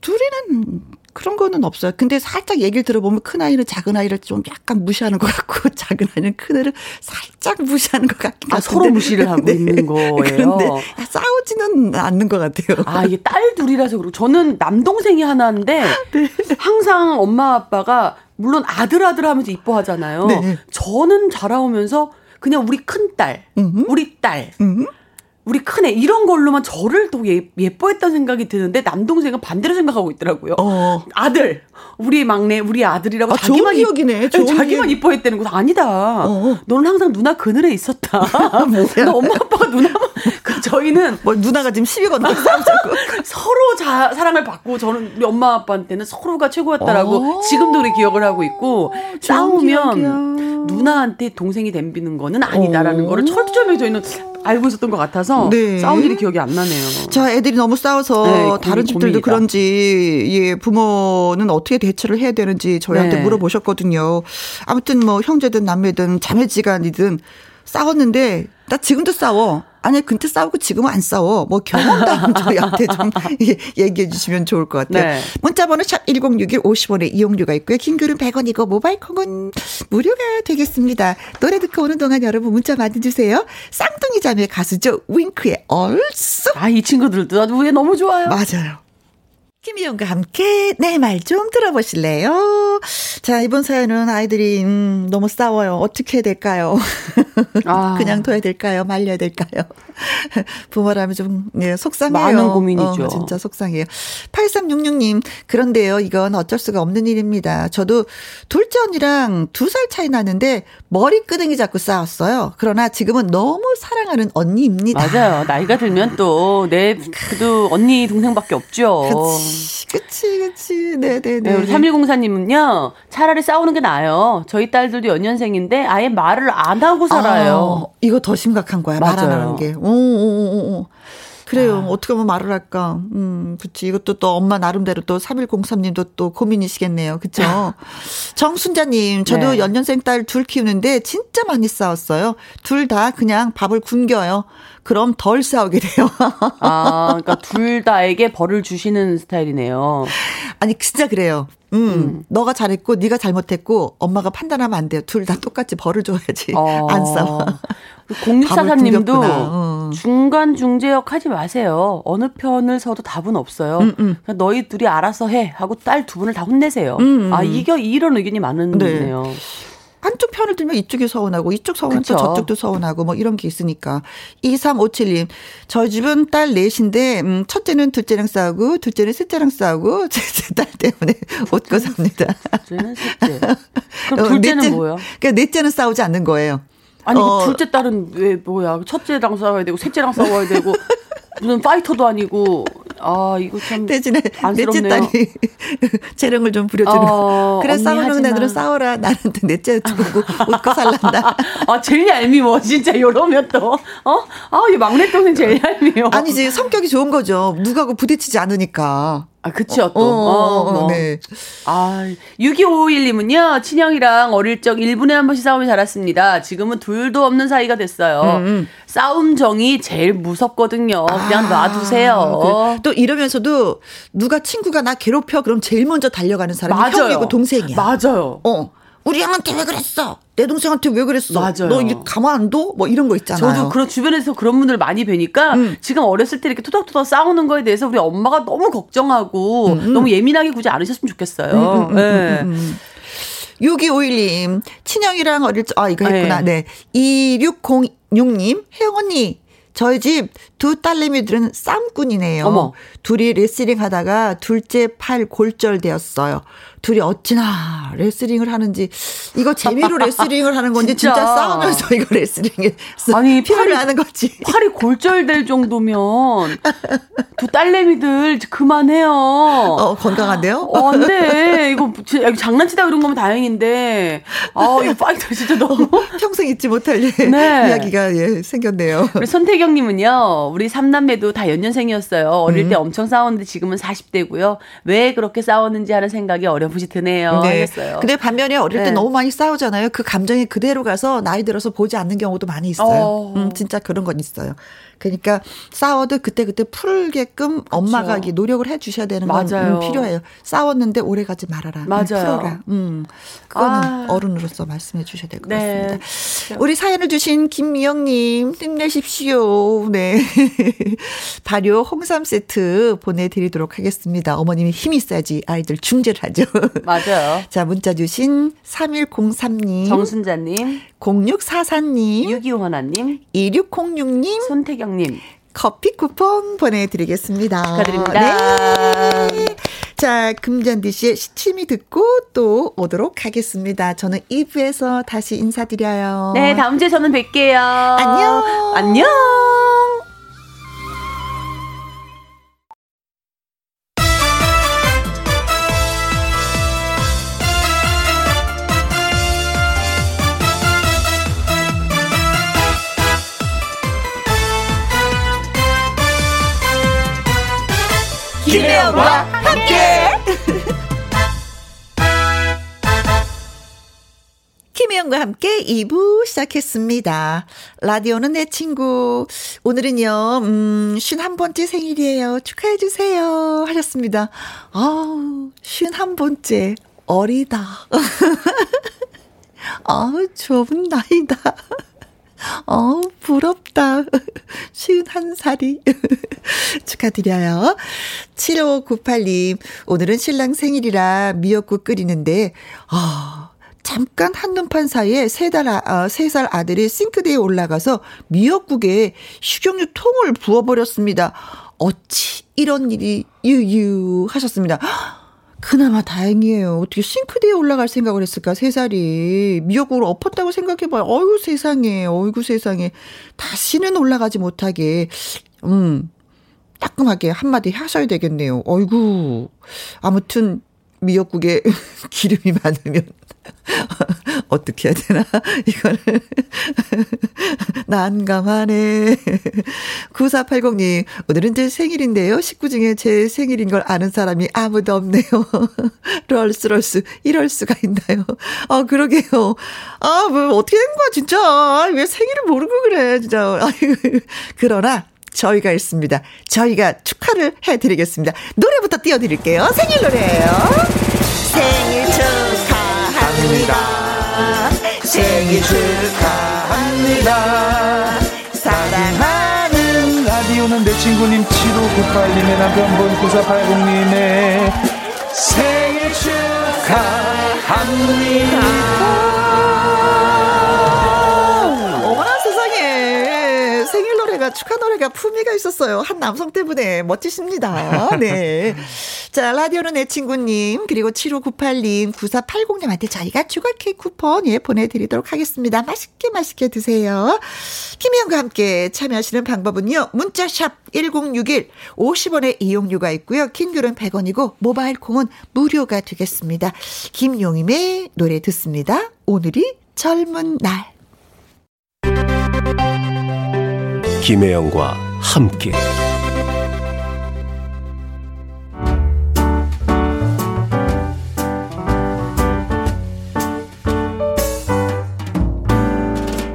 둘이는 그런 거는 없어요. 근데 살짝 얘기를 들어보면 큰 아이는 작은 아이를 좀 약간 무시하는 것 같고 *laughs* 작은 아이는 큰 애를 살짝 무시하는 것 같긴 아, 서로 무시를 하고 *laughs* 네. 있는 거예요. 그런데 싸우지는 않는 것 같아요. 아 이게 딸 둘이라서 그렇고 저는 남동생이 하나인데 *laughs* 네. 항상 엄마 아빠가 물론 아들 아들 하면서 이뻐하잖아요. 네. 저는 자라오면서 그냥 우리 큰 딸, 우리 딸. 음흠. 우리 큰애 이런 걸로만 저를 또 예, 예뻐했던 생각이 드는데 남동생은 반대로 생각하고 있더라고요. 어. 아들, 우리 막내, 우리 아들이라고 아, 자기만 기억이네. 좋은 자기만 이뻐했다는 거 아니다. 어. 너는 항상 누나 그늘에 있었다. *laughs* 너 엄마 아빠가 누나만 그 *laughs* 저희는 뭐 누나가 지금 시비 건너 싸우자고 *laughs* 서로 자, 사랑을 받고 저는 우리 엄마 아빠한테는 서로가 최고였다라고 어. 지금도 우리 기억을 하고 있고 싸우면 기억이야. 누나한테 동생이 댐비는 거는 아니다라는 어. 거를 철저하게 저희는 알고 있었던 것 같아서 네. 싸운 일이 기억이 안 나네요. 자, 애들이 너무 싸워서 네, 다른 집들도 고민이다. 그런지 예, 부모는 어떻게 대처를 해야 되는지 저희한테 네. 물어보셨거든요. 아무튼 뭐 형제든 남매든 자매지간이든 싸웠는데 나 지금도 싸워. 아니 근데 싸우고 지금은 안 싸워. 뭐 경험담 저희한테 좀 *laughs* 얘기해 주시면 좋을 것 같아요. 네. 문자번호 샵 1061 50원에 이용료가 있고요. 긴글은 100원이고 모바일 콩은 무료가 되겠습니다. 노래 듣고 오는 동안 여러분 문자 많이 주세요. 쌍둥이 자매 가수죠. 윙크의 얼쑤. 아이 친구들도 아주 왜 너무 좋아요. 맞아요. 김희영과 함께 내 말 좀 들어보실래요? 자, 이번 사연은 아이들이, 음, 너무 싸워요. 어떻게 해야 될까요? *laughs* 아. 그냥 둬야 될까요? 말려야 될까요? *laughs* 부모라면 좀, 네, 속상해요. 많은 고민이죠. 어, 진짜 속상해요. 8366님, 그런데요, 이건 어쩔 수가 없는 일입니다. 저도 둘째 언니랑 두 살 차이 나는데 머리끄댕이 잡고 싸웠어요. 그러나 지금은 너무 사랑하는 언니입니다. 맞아요. 나이가 들면 또, 내, *laughs* 그래도 언니, 동생밖에 없죠. 그치. 그치, 그치. 네네네. 네, 네, 우리 3104님은요, 차라리 싸우는 게 나아요. 저희 딸들도 연년생인데 아예 말을 안 하고 살아요. 아, 이거 더 심각한 거야. 말 안 하는 게. 오, 오, 오, 오. 그래요. 아. 어떻게 하면 말을 할까? 음, 그치. 이것도 또 엄마 나름대로 또 3103님도 또 고민이시겠네요. 그쵸? *laughs* 정순자님, 저도 네. 연년생 딸 둘 키우는데 진짜 많이 싸웠어요. 둘 다 그냥 밥을 굶겨요. 그럼 덜 싸우게 돼요. 아, 그러니까 *laughs* 둘 다에게 벌을 주시는 스타일이네요. 아니, 진짜 그래요. 음, 음. 너가 잘했고 네가 잘못했고 엄마가 판단하면 안 돼요. 둘 다 똑같이 벌을 줘야지. 어. *laughs* 안 싸워. 0644님도 어. 중간 중재역 하지 마세요. 어느 편을 서도 답은 없어요. 음, 음. 너희 둘이 알아서 해 하고 딸 두 분을 다 혼내세요. 음, 음. 아 이게 이런 의견이 많은데요. 네. 한쪽 편을 들면 이쪽이 서운하고 이쪽 서운하면 저쪽도 서운하고 뭐 이런 게 있으니까. 2357님. 저희 집은 딸 넷인데 음, 첫째는 둘째랑 싸우고 둘째는 셋째랑 싸우고 *laughs* 셋째 딸 때문에 웃고 삽니다. 둘째는 셋째. *laughs* 그럼 어, 둘째는 넷째, 뭐예요? 그러니까 넷째는 싸우지 않는 거예요. 아니 그 어. 둘째 딸은 왜 뭐야? 첫째랑 싸워야 되고 셋째랑 싸워야 되고 *laughs* 무슨 파이터도 아니고 아 이거 참 대신에 넷째 딸이 *laughs* 재령을 좀 부려주는 어, 그래 싸우는 애들은 싸워라. 나는 넷째 두고 웃고 살란다. *laughs* 아 제일 얄미워. 진짜 이러면 또어아이 막내 동생 제일 얄미워. 아니지 성격이 좋은 거죠. 누가고 부딪히지 않으니까 아, 그쵸, 또. 어, 어, 어, 어. 네. 아, 6251님은요, 친형이랑 어릴 적 1분에 한 번씩 싸움이 자랐습니다. 지금은 둘도 없는 사이가 됐어요. 음. 음. 싸움 정이 제일 무섭거든요. 그냥 아, 놔두세요. 그, 또 이러면서도 누가 친구가 나 괴롭혀? 그럼 제일 먼저 달려가는 사람이 맞아요. 형이고 동생이야. 맞아요. 어. 우리 형한테 왜 그랬어? 내 동생한테 왜 그랬어? 맞아요. 너 이제 가만 안 둬? 뭐 이런 거 있잖아요. 저도 그런 주변에서 그런 분들 많이 뵈니까 음. 지금 어렸을 때 이렇게 토닥토닥 싸우는 거에 대해서 우리 엄마가 너무 걱정하고 음, 음. 너무 예민하게 구지 않으셨으면 좋겠어요. 음, 음, 네. 6251님, 친형이랑 어릴 적, 아, 이거 했구나. 네. 네. 2606님, 혜영 언니, 저희 집 두 딸내미들은 쌈꾼이네요. 어머. 둘이 레슬링 하다가 둘째 팔 골절되었어요. 둘이 어찌나 레슬링을 하는지 이거 재미로 레슬링을 하는 건지 진짜, 진짜 싸우면서 이거 레슬링에 아니 *laughs* 피를 하는 거지. 팔이 골절될 정도면 두 딸내미들 그만해요. 어 건강한데요? 어, 안돼 이거 장난치다 그런 거면 다행인데 아 *laughs* 이거 파이터 진짜 너무 평생 잊지 못할 네. 이야기가 예, 생겼네요. 우리 손태경님은요 우리 삼남매도 다 연년생이었어요. 어릴 음. 때 엄청 싸웠는데 지금은 40대고요. 왜 그렇게 싸웠는지 하는 생각이 어려. 어렴풋이 드네요. 네. 하셨어요. 근데 반면에 어릴 때 네. 너무 많이 싸우잖아요. 그 감정이 그대로 가서 나이 들어서 보지 않는 경우도 많이 있어요. 어. 음, 진짜 그런 건 있어요. 그러니까 싸워도 그때 그때 풀게끔 그쵸. 엄마가 노력을 해 주셔야 되는 건 음, 필요해요. 싸웠는데 오래 가지 말아라. 음, 맞아요. 풀어라. 음. 그거는 아. 어른으로서 말씀해 주셔야 될것 네. 같습니다. 우리 사연을 주신 김미영 님 힘내십시오. 네. *laughs* 발효 홍삼 세트 보내 드리도록 하겠습니다. 어머님이 힘이 세지 아이들 중재를 하죠. *laughs* 맞아요. 자, 문자 주신 3103님. 정순자 님. 0644님. 6251님. 2606님. 손태경 님. 커피 쿠폰 보내드리겠습니다. 축하드립니다. 네. 자, 금잔디 씨의 시침이 듣고 또 오도록 하겠습니다. 저는 2부에서 다시 인사드려요. 네, 다음 주에 저는 뵐게요. 안녕. 안녕. 김혜영과 함께. *laughs* 김혜영과 함께 2부 시작했습니다. 라디오는 내 친구. 오늘은요, 음, 51번째 생일이에요. 축하해주세요. 하셨습니다. 아우, 51번째. 어리다. *laughs* 아우, 좁은 나이다. 어, 부럽다. *laughs* 51살이. *laughs* 축하드려요. 7598님, 오늘은 신랑 생일이라 미역국 끓이는데, 아, 잠깐 한눈판 사이에 세 달, 아, 세살 아들이 싱크대에 올라가서 미역국에 식용유 통을 부어버렸습니다. 어찌 이런 일이 유유 하셨습니다. 그나마 다행이에요. 어떻게 싱크대에 올라갈 생각을 했을까, 세 살이. 미역국을 엎었다고 생각해봐요. 어유 세상에, 어이구 세상에. 다시는 올라가지 못하게, 음, 따끔하게 한마디 하셔야 되겠네요. 어이구. 아무튼, 미역국에 *laughs* 기름이 많으면 *laughs* 어떻게 해야 되나? *laughs* 이거를 *laughs* 난감하네. 9480님, 오늘은 제 생일인데요. 식구 중에 제 생일인 걸 아는 사람이 아무도 없네요. 럴스, 럴스, 이럴 수가 있나요? 아, 그러게요. 아, 뭐, 어떻게 된 거야, 진짜. 왜 생일을 모르고 그래, 진짜. 그러나, 저희가 있습니다. 저희가 축하를 해드리겠습니다. 노래부터 띄워드릴게요. 생일 노래예요. 생일 축하 합니다. 생일 축하합니다. 사랑하는 라디오는 내 친구님 7598님의 남편분 9480님의 생일 축하합니다. 노래가 축하 노래가 품위가 있었어요. 한 남성 때문에 멋지십니다. 네. 자, 라디오는 내 친구님, 그리고 7598님, 9480님한테 저희가 주걸 케이크 쿠폰 예 보내드리도록 하겠습니다. 맛있게 맛있게 드세요. 김희영과 함께 참여하시는 방법은요. 문자샵 1061 50원의 이용료가 있고요. 킹글은 100원이고 모바일 콩은 무료가 되겠습니다. 김용임의 노래 듣습니다. 오늘이 젊은 날. 김혜영과 함께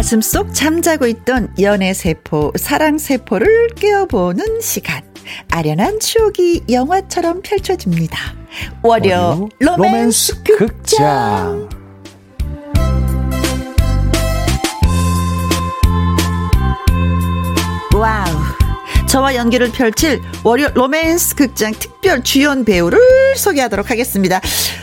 가슴 속 잠자고 있던 연애 세포, 사랑 세포를 깨어보는 시간. 아련한 추억이 영화처럼 펼쳐집니다. 월요 로맨스, 극장. wow. 저와 연기를 펼칠 월요 로맨스 극장 특별 주연 배우를 소개하도록 하겠습니다.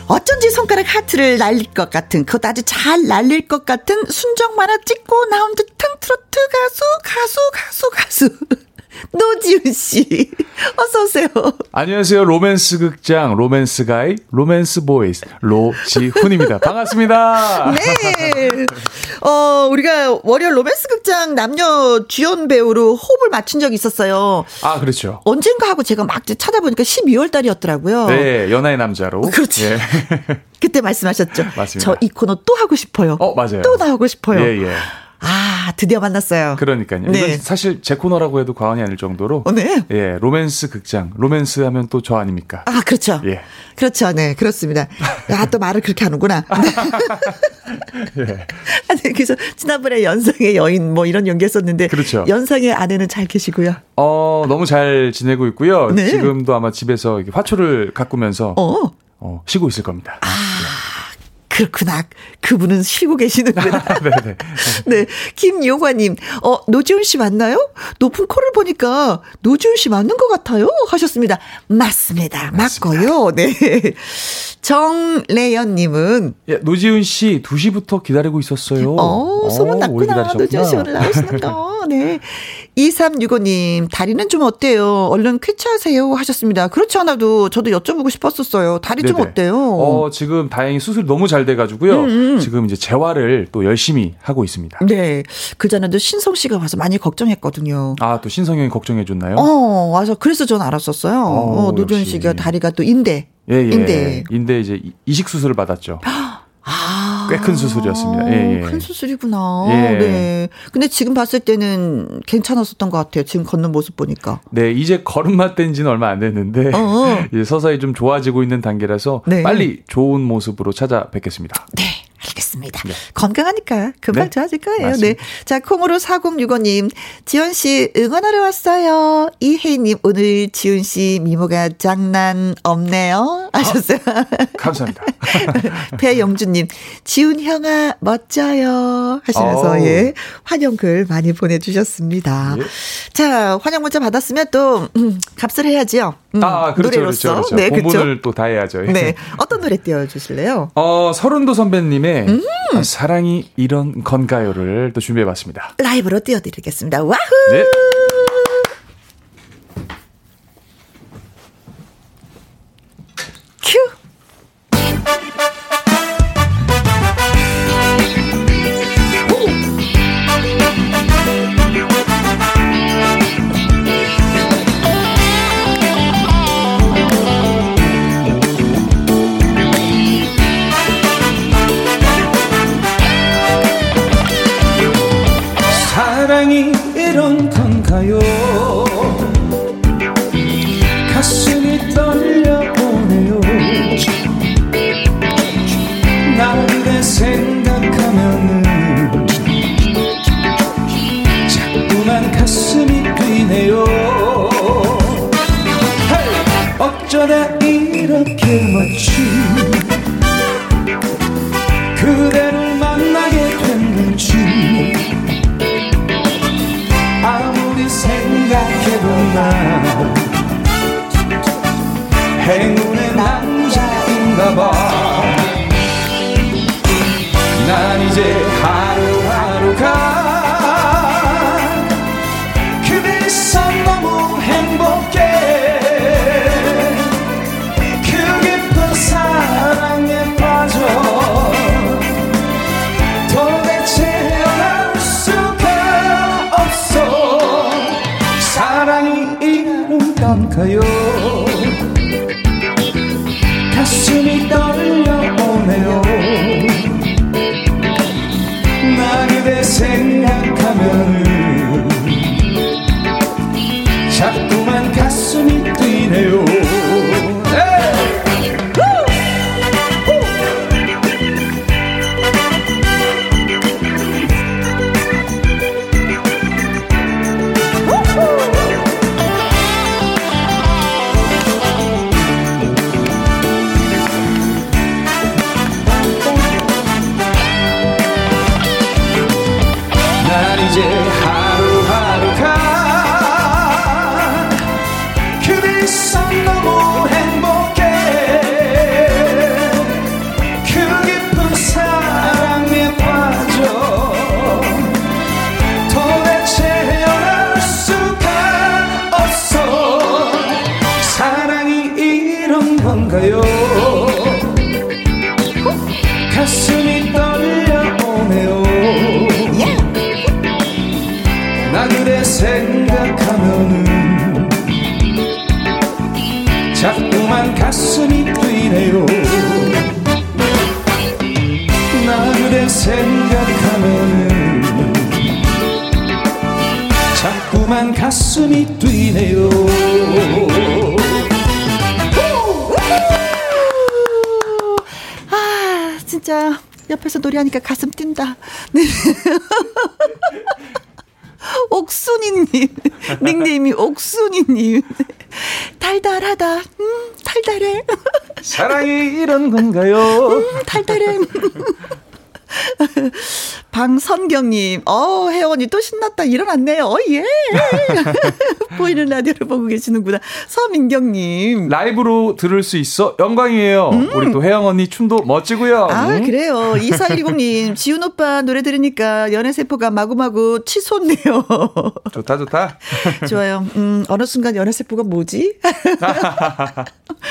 어쩐지 손가락 하트를 날릴 것 같은, 그것도 아주 잘 날릴 것 같은 순정 만화 찍고 나온 듯한 트로트 가수, 가수, 가수, 가수. 노지훈 씨, *laughs* 어서 오세요. 안녕하세요. 로맨스 극장 로맨스 guy 로맨스 voice 노지훈입니다. *laughs* 반갑습니다. 네. 어, 우리가 월요 로맨스 극장 남녀 주연 배우로 호흡을 맞춘 적이 있었어요. 아, 그렇죠. 언젠가 하고 제가 막 찾아보니까 12월 달이었더라고요. 네, 연하의 남자로. 그렇지. 예. *laughs* 그때 말씀하셨죠. 맞습니다. 저 이 코너 또 하고 싶어요. 어, 맞아요. 또 나오고 싶어요. 예, 예. 아, 드디어 만났어요. 그러니까요. 네. 이건 사실 제 코너라고 해도 과언이 아닐 정도로. 어, 네. 예, 로맨스 극장. 로맨스 하면 또 저 아닙니까? 아, 그렇죠. 예. 그렇죠. 네, 그렇습니다. *laughs* 아, 또 말을 그렇게 하는구나. *laughs* 네. 예. 아니, 그래서 지난번에 연상의 여인 뭐 이런 연기했었는데. 그렇죠. 연상의 아내는 잘 계시고요. 어, 너무 잘 지내고 있고요. 네. 지금도 아마 집에서 화초를 가꾸면서 어. 어, 쉬고 있을 겁니다. 아. 그렇구나. 그분은 쉬고 계시는구나. 네네. 네. *laughs* 김용화님, 어, 노지훈 씨 맞나요? 높은 코를 보니까 노지훈 씨 맞는 것 같아요. 하셨습니다. 맞습니다. 맞고요. 네. 정래연님은, 예, 노지훈 씨 2시부터 기다리고 있었어요. 어, 소문 오래 났구나. 노지훈 씨 오늘 나오시는 거. 네. 2365님, 다리는 좀 어때요? 얼른 쾌차하세요. 하셨습니다. 그렇지 않아도 저도 여쭤보고 싶었었어요. 다리 좀 네네. 어때요? 음, 어, 지금 다행히 수술이 너무 잘 돼가지고요. 지금 이제 재활을 또 열심히 하고 있습니다. 네. 그 전에도 신성 씨가 와서 많이 걱정했거든요. 아, 또 신성 형이 걱정해줬나요? 어, 와서 그래서 전 알았었어요. 어, 어, 노준. 씨가 다리가 또 인대. 예, 예. 인대. 인대 이제 이- 이식 수술을 받았죠. 아. 꽤큰 수술이었습니다. 예, 예. 큰 수술이구나. 예. 네. 근데 지금 봤을 때는 괜찮았었던 것 같아요. 지금 걷는 모습 보니까. 네, 이제 걸음마 뗀 지는 얼마 안 됐는데, 어. *laughs* 이제 서서히 좀 좋아지고 있는 단계라서, 네. 빨리 좋은 모습으로 찾아뵙겠습니다. 네. 알겠습니다. 건강하니까 금방 네. 좋아질 거예요. 맞습니다. 네. 자, 콩으로 4065님. 지연 씨 응원하러 왔어요. 이혜님 오늘 지훈 씨 미모가 장난 없네요. 하셨어요. 감사합니다. *laughs* 배영주님, 지훈 형아, 멋져요. 하시면서, 어우. 예, 환영글 많이 보내주셨습니다. 예. 자, 환영 문자 받았으면 또, 음, 값을 해야지요. 음, 아, 그렇죠, 노래로서. 그렇죠, 그렇죠. 네, 그렇죠. 본분을 또 다 해야죠. 예. 네. *laughs* 어떤 노래 띄워주실래요? 어, 서른도 선배님의 음. 사랑이 이런 건가요를 또 준비해봤습니다. 라이브로 띄워드리겠습니다. 와후! 네. 노 이런 건가요? 음, 달달해. *laughs* 방선경님, 어, 혜원이 또 신났다. 일어났네요. 어, 예. *laughs* 보이는 라디오를 보고 계시는구나. 서민경님. 라이브로 들을 수 있어 영광이에요. 음. 우리 또 혜영 언니 춤도 멋지고요. 아, 음. 그래요. 2410님, *laughs* 지훈 오빠 노래 들으니까 연애세포가 마구마구 치솟네요. *laughs* 좋다, 좋다. *laughs* 좋아요. 음, 어느 순간 연애세포가 뭐지?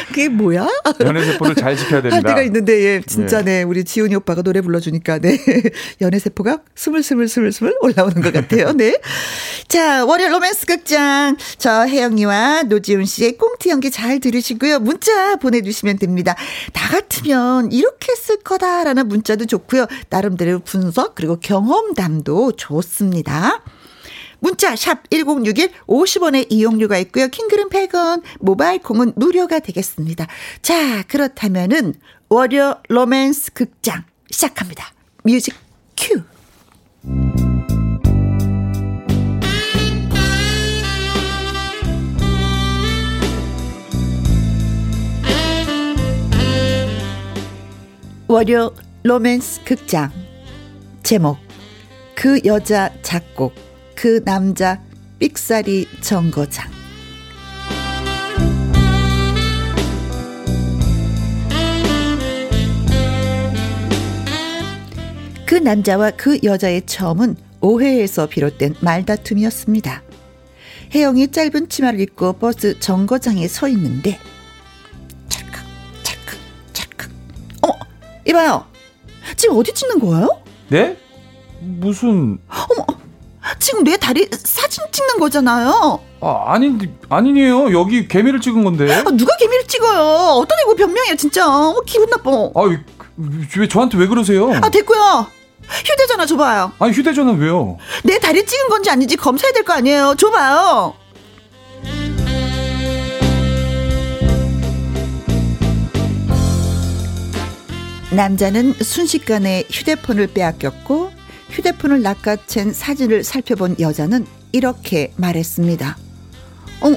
그게 뭐야? 연애세포를 잘 지켜야 됩니다. 할 때가 있는데, 예, 진짜 네. 네. 우리 지훈이 오빠가 노래 불러주니까, 네. 연애세포가 스물스물스물스물 올라오는 것 같아요. 네. 자, 월요 로맨스 극장. 저 혜영이와 노지훈 씨의 꽁트 연기 잘 들으시고요. 문자 보내주시면 됩니다. 나 같으면 이렇게 쓸 거다라는 문자도 좋고요. 나름대로 분석 그리고 경험담도 좋습니다. 문자 샵 1061 50원의 이용료가 있고요. 킹글은 100원, 모바일 콩은 무료가 되겠습니다. 자, 그렇다면은 월요 로맨스 극장 시작합니다. music cue. 월요 로맨스 극장 제목 그 여자 작곡 그 남자 삑사리 정거장 그 남자와 그 여자의 처음은 오해에서 비롯된 말다툼이었습니다. 혜영이 짧은 치마를 입고 버스 정거장에 서 있는데 이봐요 지금 어디 찍는 거예요? 네? 무슨 어머 지금 내 다리 사진 찍는 거잖아요. 아 아니 아니에요 여기 개미를 찍은 건데. 아, 누가 개미를 찍어요? 어떤 애고 변명이야 진짜. 어 기분 나빠. 아왜 저한테 왜 그러세요? 아 됐고요. 휴대전화 줘봐요. 아니 휴대전화 왜요? 내 다리 찍은 건지 아닌지 검사해야 될 거 아니에요. 줘봐요. 남자는 순식간에 휴대폰을 빼앗겼고 휴대폰을 낚아챈 사진을 살펴본 여자는 이렇게 말했습니다. 어머,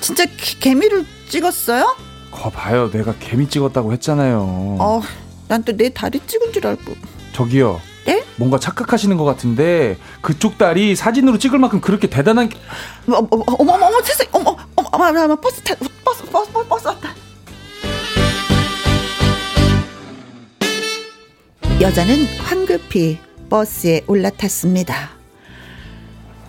진짜 개미를 찍었어요? 거 봐요, 내가 개미 찍었다고 했잖아요. 어, 난 또 내 다리 찍은 줄 알고. 저기요. 네? 뭔가 착각하시는 것 같은데 그쪽 다리 사진으로 찍을 만큼 그렇게 대단한 어머 어머 어머 어머 어머 세상 어머 어머 어머 어머 버스 타 버스 버스 버스 버스 왔다. 여자는 황급히 버스에 올라탔습니다.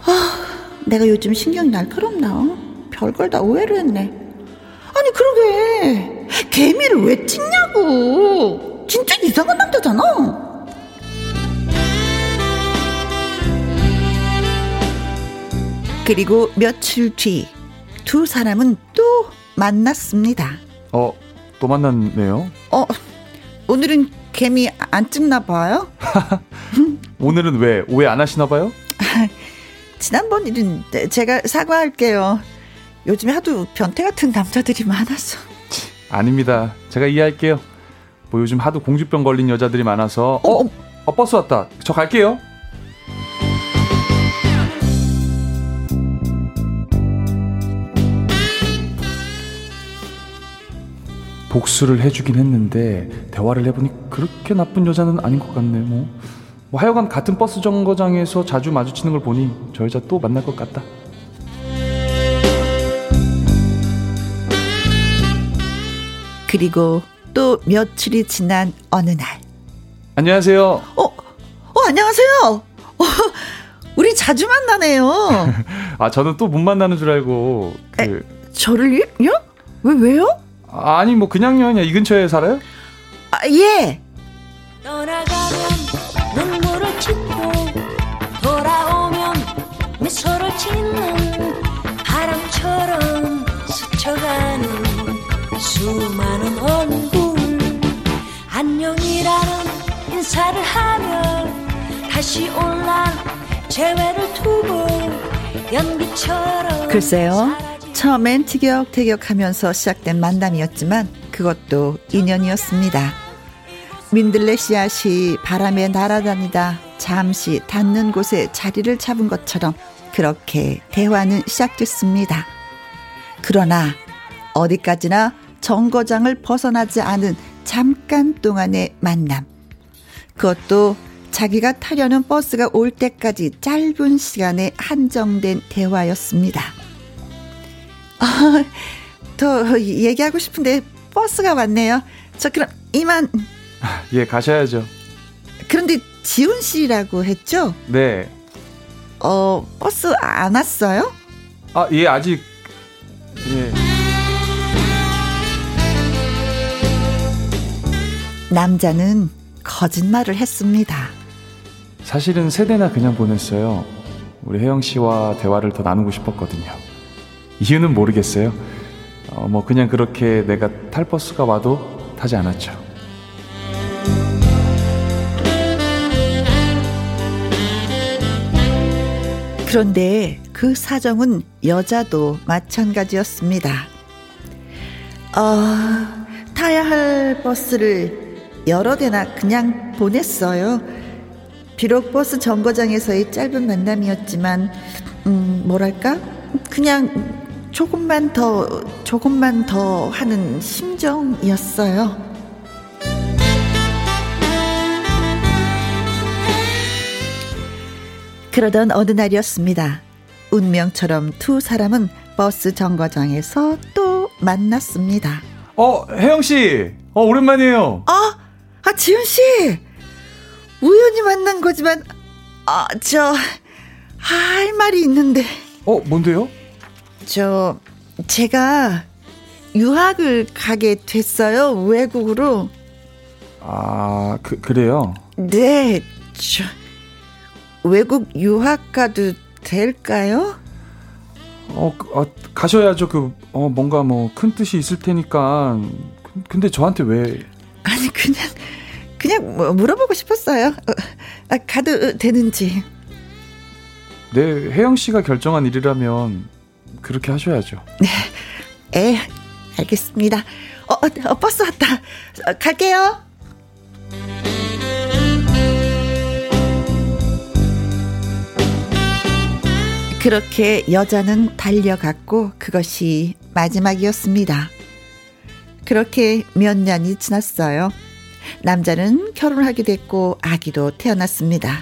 아, 내가 요즘 신경이 날카롭나? 별걸 다 오해를 했네. 아니, 그러게. 개미를 왜 찍냐고. 진짜 이상한 남자잖아. 그리고 며칠 뒤 두 사람은 또 만났습니다. 어, 또 만났네요. 어, 오늘은 개미 안 찍나 봐요? *laughs* 오늘은 왜 오해 안 하시나 봐요? *laughs* 지난번 일은 제가 사과할게요. 요즘에 하도 변태 같은 남자들이 많아서. 아닙니다. 제가 이해할게요. 뭐 요즘 하도 공주병 걸린 여자들이 많아서 어, 어, 어 버스 왔다. 저 갈게요. 복수를 해주긴 했는데 대화를 해보니 그렇게 나쁜 여자는 아닌 것 같네. 뭐, 뭐 하여간 같은 버스 정거장에서 자주 마주치는 걸 보니 저 여자 또 만날 것 같다. 그리고 또 며칠이 지난 어느 날. 안녕하세요. 어, 어 안녕하세요. 어, 우리 자주 만나네요. *laughs* 아 저는 또 못 만나는 줄 알고 그 에, 저를요? 왜 왜요? 아니 뭐 그냥요 그냥 이 근처에 살아요? 아 예. 떠나가면 눈물을 짓고 돌아오면 미소를 짓는 바람처럼 스쳐가는 수많은 얼굴 안녕이라는 인사를 하면 다시 올란 재회를 두고 연기처럼 글쎄요. 처음엔 티격태격하면서 시작된 만남이었지만 그것도 인연이었습니다. 민들레 씨앗이 바람에 날아다니다 잠시 닿는 곳에 자리를 잡은 것처럼 그렇게 대화는 시작됐습니다. 그러나 어디까지나 정거장을 벗어나지 않은 잠깐 동안의 만남. 그것도 자기가 타려는 버스가 올 때까지 짧은 시간에 한정된 대화였습니다. 아, 더 얘기하고 싶은데 버스가 왔네요. 저 그럼 이만. 예, 가셔야죠. 그런데 지훈 씨라고 했죠? 네. 어, 버스 안 왔어요? 아, 예, 아직 예. 남자는 거짓말을 했습니다. 사실은 세대나 그냥 보냈어요. 우리 혜영 씨와 대화를 더 나누고 싶었거든요. 이유는 모르겠어요. 어, 뭐 그냥 그렇게 내가 탈 버스가 와도 타지 않았죠. 그런데 그 사정은 여자도 마찬가지였습니다. 어, 타야 할 버스를 여러 대나 그냥 보냈어요. 비록 버스 정거장에서의 짧은 만남이었지만, 음, 뭐랄까? 그냥 조금만 더, 조금만 더 하는 심정이었어요. 그러던 어느 날이었습니다. 운명처럼 두 사람은 버스 정거장에서 또 우연히 만난 거지만, 아, 저, 할 말이 있는데. 어, 뭔데요? 저, 제가 유학을 가게 됐어요. 외국으로. 아, 그, 그래요? 네, 저, 외국 유학 가도 될까요? 어, 그, 어, 가셔야죠. 그, 어, 뭔가 뭐 큰 뜻이 있을 테니까. 근데 저한테 왜? 아니, 그냥, 그냥 뭐 물어보고 싶었어요. 어, 아, 가도 되는지. 네, 혜영 씨가 결정한 일이라면 그렇게 하셔야죠. 네, 에, 알겠습니다. 어, 어, 어 버스 왔다. 어, 갈게요. 그렇게 여자는 달려갔고 그것이 마지막이었습니다. 그렇게 몇 년이 지났어요. 남자는 결혼하게 됐고 아기도 태어났습니다.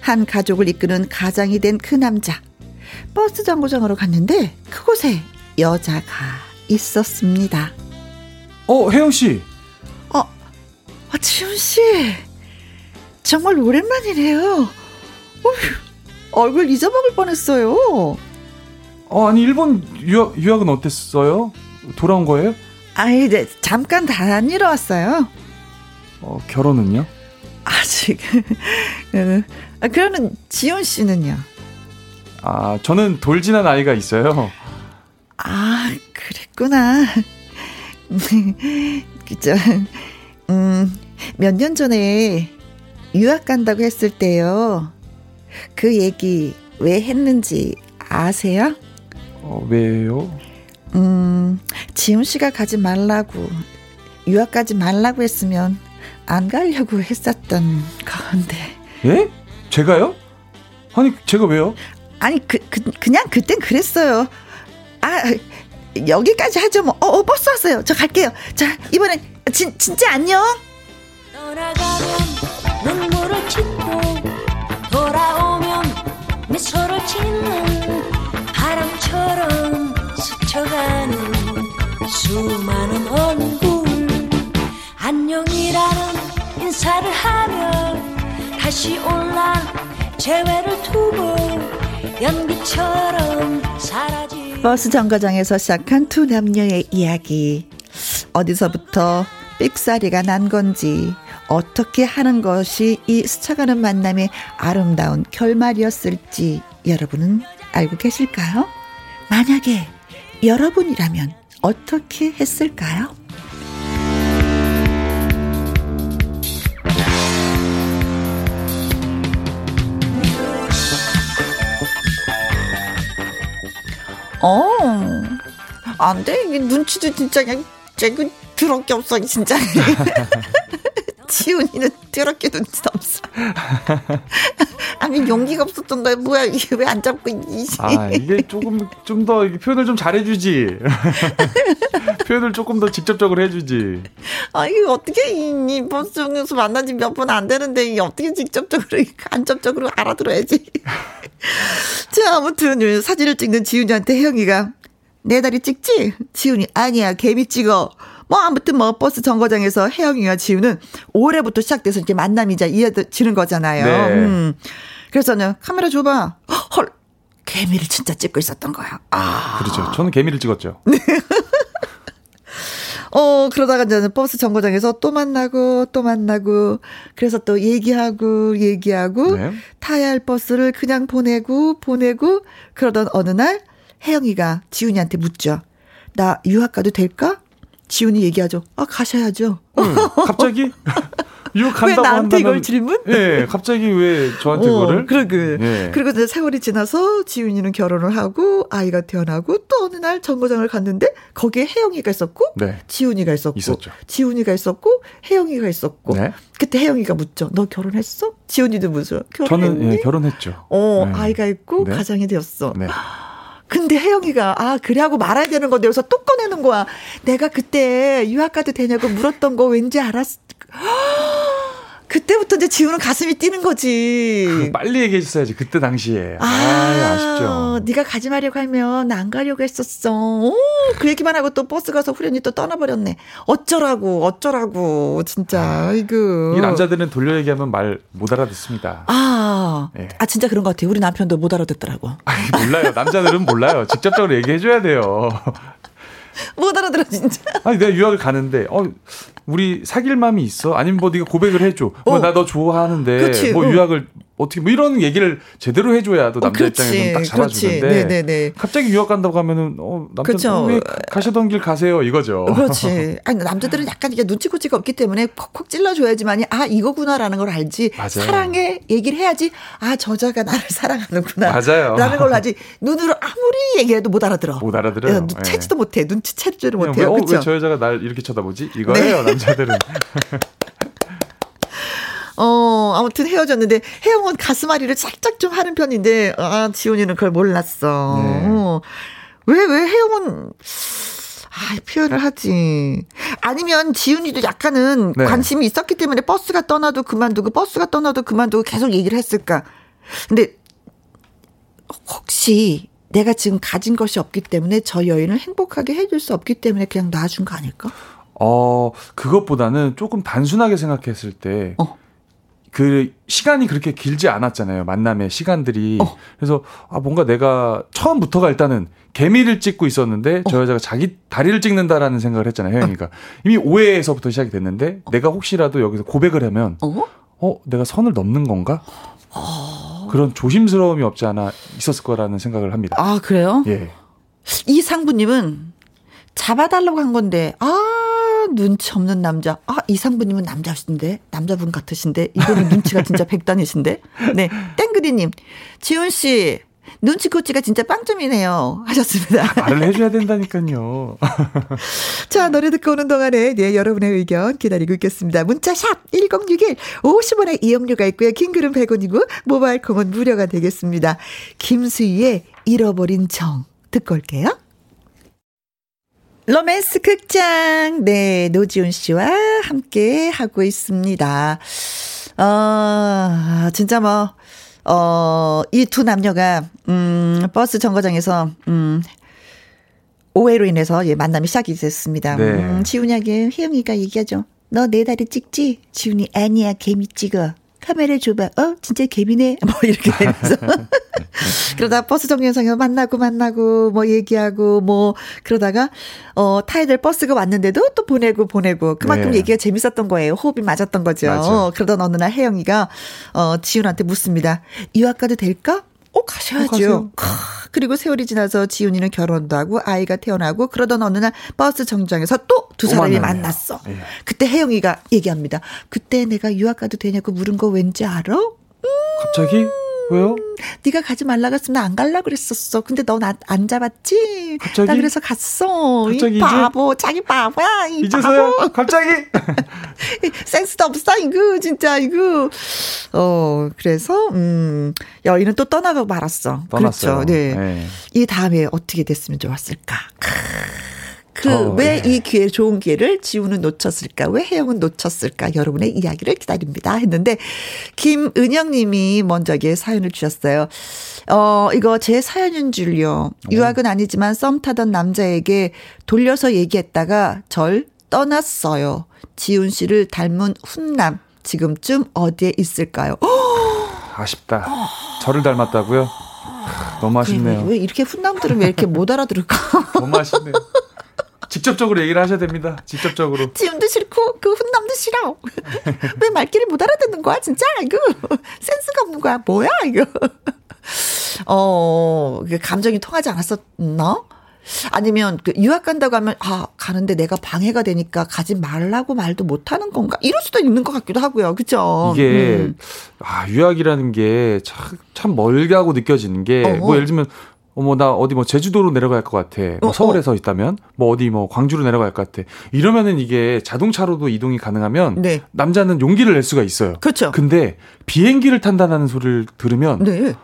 한 가족을 이끄는 가장이 된 그 남자. 버스 정거장으로 갔는데 그곳에 여자가 있었습니다. 어, 혜영 씨. 어, 아, 지훈 씨. 정말 오랜만이네요. 어휴, 얼굴 잊어먹을 뻔했어요. 어, 아니 일본 유학 유학은 어땠어요? 돌아온 거예요? 아이, 네, 잠깐 다니러 왔어요. 어, 결혼은요? 아직. 그, *laughs* 아, 그러는 지훈 씨는요? 아, 저는 돌진한 아이가 있어요. 아, 그랬구나. *laughs* 그죠. 음, 몇 년 전에 유학 간다고 했을 때요. 그 얘기 왜 했는지 아세요? 어, 왜요? 음, 지훈 씨가 가지 말라고, 유학 가지 말라고 했으면 안 가려고 했었던 건데. 예? 제가요? 아니, 제가 왜요? 아니, 그, 그, 그냥 그땐 그랬어요. 아, 여기까지 하죠, 뭐. 어, 어 버스 왔어요. 저 갈게요. 자, 이번엔, 진, 진짜 안녕. 수많은 얼굴 안녕이라는 인사를 하며 다시 올라 재회를 두고 버스 정거장에서 시작한 두 남녀의 이야기. 어디서부터 삑사리가 난 건지, 어떻게 하는 것이 이 스쳐가는 만남의 아름다운 결말이었을지 여러분은 알고 계실까요? 만약에 여러분이라면 어떻게 했을까요? 어, 안 돼. 이게 눈치도 진짜 그냥, 쟤그 더럽게 없어, 진짜. *laughs* 지훈이는 눈치 없어. *laughs* 아니, 용기가 없었던 거야. 뭐야, 이게 왜 안 잡고 있니? 아, 이게 조금, 좀 더 표현을 좀 잘해주지. *laughs* 표현을 조금 더 직접적으로 해주지. 아, 이게 어떻게, 이, 이 버스에서 만난 지 몇 번 안 되는데, 이게 어떻게 직접적으로, 간접적으로 알아들어야지. *laughs* 자, 아무튼, 사진을 찍는 지훈이한테 혜영이가, 내 다리 찍지? 지훈이, 아니야, 개미 찍어. 뭐, 아무튼 뭐, 버스 정거장에서 혜영이와 지훈은 올해부터 시작돼서 이렇게 만남이자 이어지는 거잖아요. 네. 음. 그래서는 카메라 줘봐. 헐, 개미를 진짜 찍고 있었던 거야. 아. 그렇죠. 저는 개미를 찍었죠. *laughs* 어, 그러다가 이제 버스 정거장에서 또 만나고, 또 만나고, 그래서 또 얘기하고, 얘기하고, 네. 타야 할 버스를 그냥 보내고, 보내고, 그러던 어느 날, 혜영이가 지훈이한테 묻죠. 나 유학 가도 될까? 지훈이 얘기하죠. 아, 가셔야죠. 응, 갑자기? *laughs* 왜 간다고 나한테 한다면. 이걸 질문? 예, 갑자기 왜 저한테 어, 그거를? 그러게. 예. 그리고 이제 세월이 지나서 지훈이는 결혼을 하고 아이가 태어나고 또 어느 날 정거장을 갔는데 거기에 혜영이가 있었고 네. 지훈이가 있었고 있었죠. 지훈이가 있었고 혜영이가 있었고 네. 그때 혜영이가 묻죠. 너 결혼했어? 지훈이도 묻죠. 결혼했니? 저는 예, 결혼했죠. 어, 네. 아이가 있고 네. 가장이 되었어. 네. 근데 혜영이가 아 그래 하고 말아야 되는 건데 여기서 또 꺼내는 거야. 내가 그때 유학 가도 되냐고 물었던 거 왠지 알았. *gasps* 그 그때부터 이제 지우는 가슴이 뛰는 거지. 빨리 얘기해 줬어야지 그때 당시에. 아, 아, 아 쉽죠. 네가 가지 말려고 하면 나 안 가려고 했었어. 오, 그 얘기만 하고 또 버스 가서 후련히 또 떠나버렸네. 어쩌라고, 어쩌라고, 진짜. 아이고. 이 남자들은 돌려 얘기하면 말 못 알아듣습니다. 아, 예. 아 진짜 그런 것 같아요. 우리 남편도 못 알아듣더라고. 아니, 몰라요. 남자들은 몰라요. 직접적으로 얘기해 줘야 돼요. 못 알아들어 진짜. 아니 내가 유학을 가는데 어 우리 사귈 마음이 있어? 아니면 뭐 네가 고백을 해줘. 뭐 어. 나너 좋아하는데 그치, 뭐 어. 유학을 어떻게 뭐 이런 얘기를 제대로 해줘야 또 어, 남자 그렇지, 입장에서는 딱 잡아주는데 그렇지. 네네네. 갑자기 유학 간다고 하면은 어 남자 그쵸. 왜 가시던 길 가세요 이거죠. 그렇지. *laughs* 아니, 남자들은 약간 이게 눈치코치가 없기 때문에 콕콕 찔러줘야지만이, 아, 이거구나라는 걸 알지. 맞아요. 사랑해 얘기를 해야지, 아, 저자가 나를 *laughs* 사랑하는구나. 맞아요. 라는 걸 하지. 눈으로 아무리 얘기해도 못 알아들어. 못 알아들어요. 예. 채지도 못해. 눈치 채지를 그냥 못해요. 왜, 어, 그렇죠? 왜저 여자가 날 이렇게 쳐다보지? 이거예요 네. 남자들은. *laughs* 어, 아무튼 헤어졌는데, 혜영은 가슴앓이를 살짝 좀 하는 편인데, 아, 지훈이는 그걸 몰랐어. 네. 어. 왜, 왜 혜영은, 아, 표현을 하지. 아니면 지훈이도 약간은 네. 관심이 있었기 때문에 버스가 떠나도 그만두고, 버스가 떠나도 그만두고 계속 얘기를 했을까. 근데, 혹시 내가 지금 가진 것이 없기 때문에 저 여인을 행복하게 해줄 수 없기 때문에 그냥 놔준 거 아닐까? 어 그것보다는 조금 단순하게 생각했을 때. 어. 그 시간이 그렇게 길지 않았잖아요. 만남의 시간들이. 어. 그래서 아 뭔가 내가 처음부터가 일단은 개미를 찍고 있었는데 어. 저 여자가 자기 다리를 찍는다라는 생각을 했잖아요. 혜영이가. 이미 오해에서부터 시작이 됐는데 내가 혹시라도 여기서 고백을 하면 어? 어 내가 선을 넘는 건가? 그런 조심스러움이 없지 않아 있었을 거라는 생각을 합니다. 아, 그래요? 예. 이 상부님은 잡아달라고 한 건데, 아, 눈치 없는 남자. 아, 이 상부님은 남자신데, 남자분 같으신데, 이거는 눈치가 진짜 백단이신데. 네, 땡그리님, 지훈씨, 눈치코치가 진짜 빵점이네요. 하셨습니다. *laughs* 말을 해줘야 된다니까요. *laughs* 자, 노래 듣고 오는 동안에, 네, 여러분의 의견 기다리고 있겠습니다. 문자샵 1061, 50원의 이용료가 있고요. 킹글은 100원이고, 모바일 콩은 무료가 되겠습니다. 김수희의 잃어버린 정, 듣고 올게요. 로맨스 극장, 네, 노지훈 씨와 함께 하고 있습니다. 어, 진짜 뭐, 어, 이 두 남녀가, 음, 버스 정거장에서, 음, 오해로 인해서 예, 만남이 시작이 됐습니다. 네. 음, 지훈이에게 혜영이가 얘기하죠. 너 내 다리 찍지? 지훈이 아니야, 개미 찍어. 카메라 줘봐. 어, 진짜 개미네. *laughs* 뭐 이렇게 되면서. *laughs* 그러다 버스 정류장에서 만나고 만나고 뭐 얘기하고 뭐 그러다가 어 타야 될 버스가 왔는데도 또 보내고 보내고 그만큼 네. 얘기가 재밌었던 거예요. 호흡이 맞았던 거죠. 맞아요. 그러던 어느 날 혜영이가 어 지훈한테 묻습니다. 유학 가도 될까? 어 가셔야죠. 크, 그리고 세월이 지나서 지훈이는 결혼도 하고 아이가 태어나고 그러던 어느 날 버스 정류장에서 또 두 사람이. 만났어. 예. 그때 혜영이가 얘기합니다. 그때 내가 유학 가도 되냐고 물은 거 왠지 알아? 갑자기 왜요? 네가 가지 말라 그랬으면 안 갈라 그랬었어. 근데 넌안 잡았지? 갑자기? 나 그래서 갔어. 갑자기 이 바보, 자기 바보야. 이 이제서야 바보. *laughs* 갑자기 센스도 없어, 이거, 진짜, 이거. 어, 그래서, 음, 여인은 또 떠나고 말았어. 떠났어요. 그렇죠. 네. 네. 이 다음에 어떻게 됐으면 좋았을까? 그, 어, 왜 네. 이 기회, 좋은 기회를 지우는 놓쳤을까? 왜 혜영은 놓쳤을까? 여러분의 이야기를 기다립니다. 했는데, 김은영 님이 먼저 이게 사연을 주셨어요. 어, 이거 제 사연인 줄요. 유학은 아니지만 썸 타던 남자에게 돌려서 얘기했다가 절 떠났어요. 지훈 씨를 닮은 훈남. 지금쯤 어디에 있을까요? 아쉽다. 저를 닮았다고요? 너무 아쉽네요. 왜 이렇게 훈남들은 왜 이렇게 못 알아들을까? 너무 아쉽네요. 직접적으로 얘기를 하셔야 됩니다. 직접적으로. *laughs* 지훈도 싫고 그 훈남도 싫어. *laughs* 왜 말귀를 못 알아듣는 거야 진짜 이거 *laughs* 센스가 없는 거야 뭐야 이거. 어, 그 감정이 통하지 않았었나? 아니면 그 유학 간다고 하면 아 가는데 내가 방해가 되니까 가지 말라고 말도 못 하는 건가? 이럴 수도 있는 것 같기도 하고요. 그죠? 이게 음. 아 유학이라는 게 참 참 멀게 하고 느껴지는 게. 뭐 예를 들면 어머 나 어디 뭐 제주도로 내려갈 것 같아. 뭐 어, 서울에서 있다면 뭐 어디 뭐 광주로 내려갈 것 같아. 이러면은 이게 자동차로도 이동이 가능하면 네. 남자는 용기를 낼 수가 있어요. 그렇죠. 근데 비행기를 탄다는 소리를 들으면 네.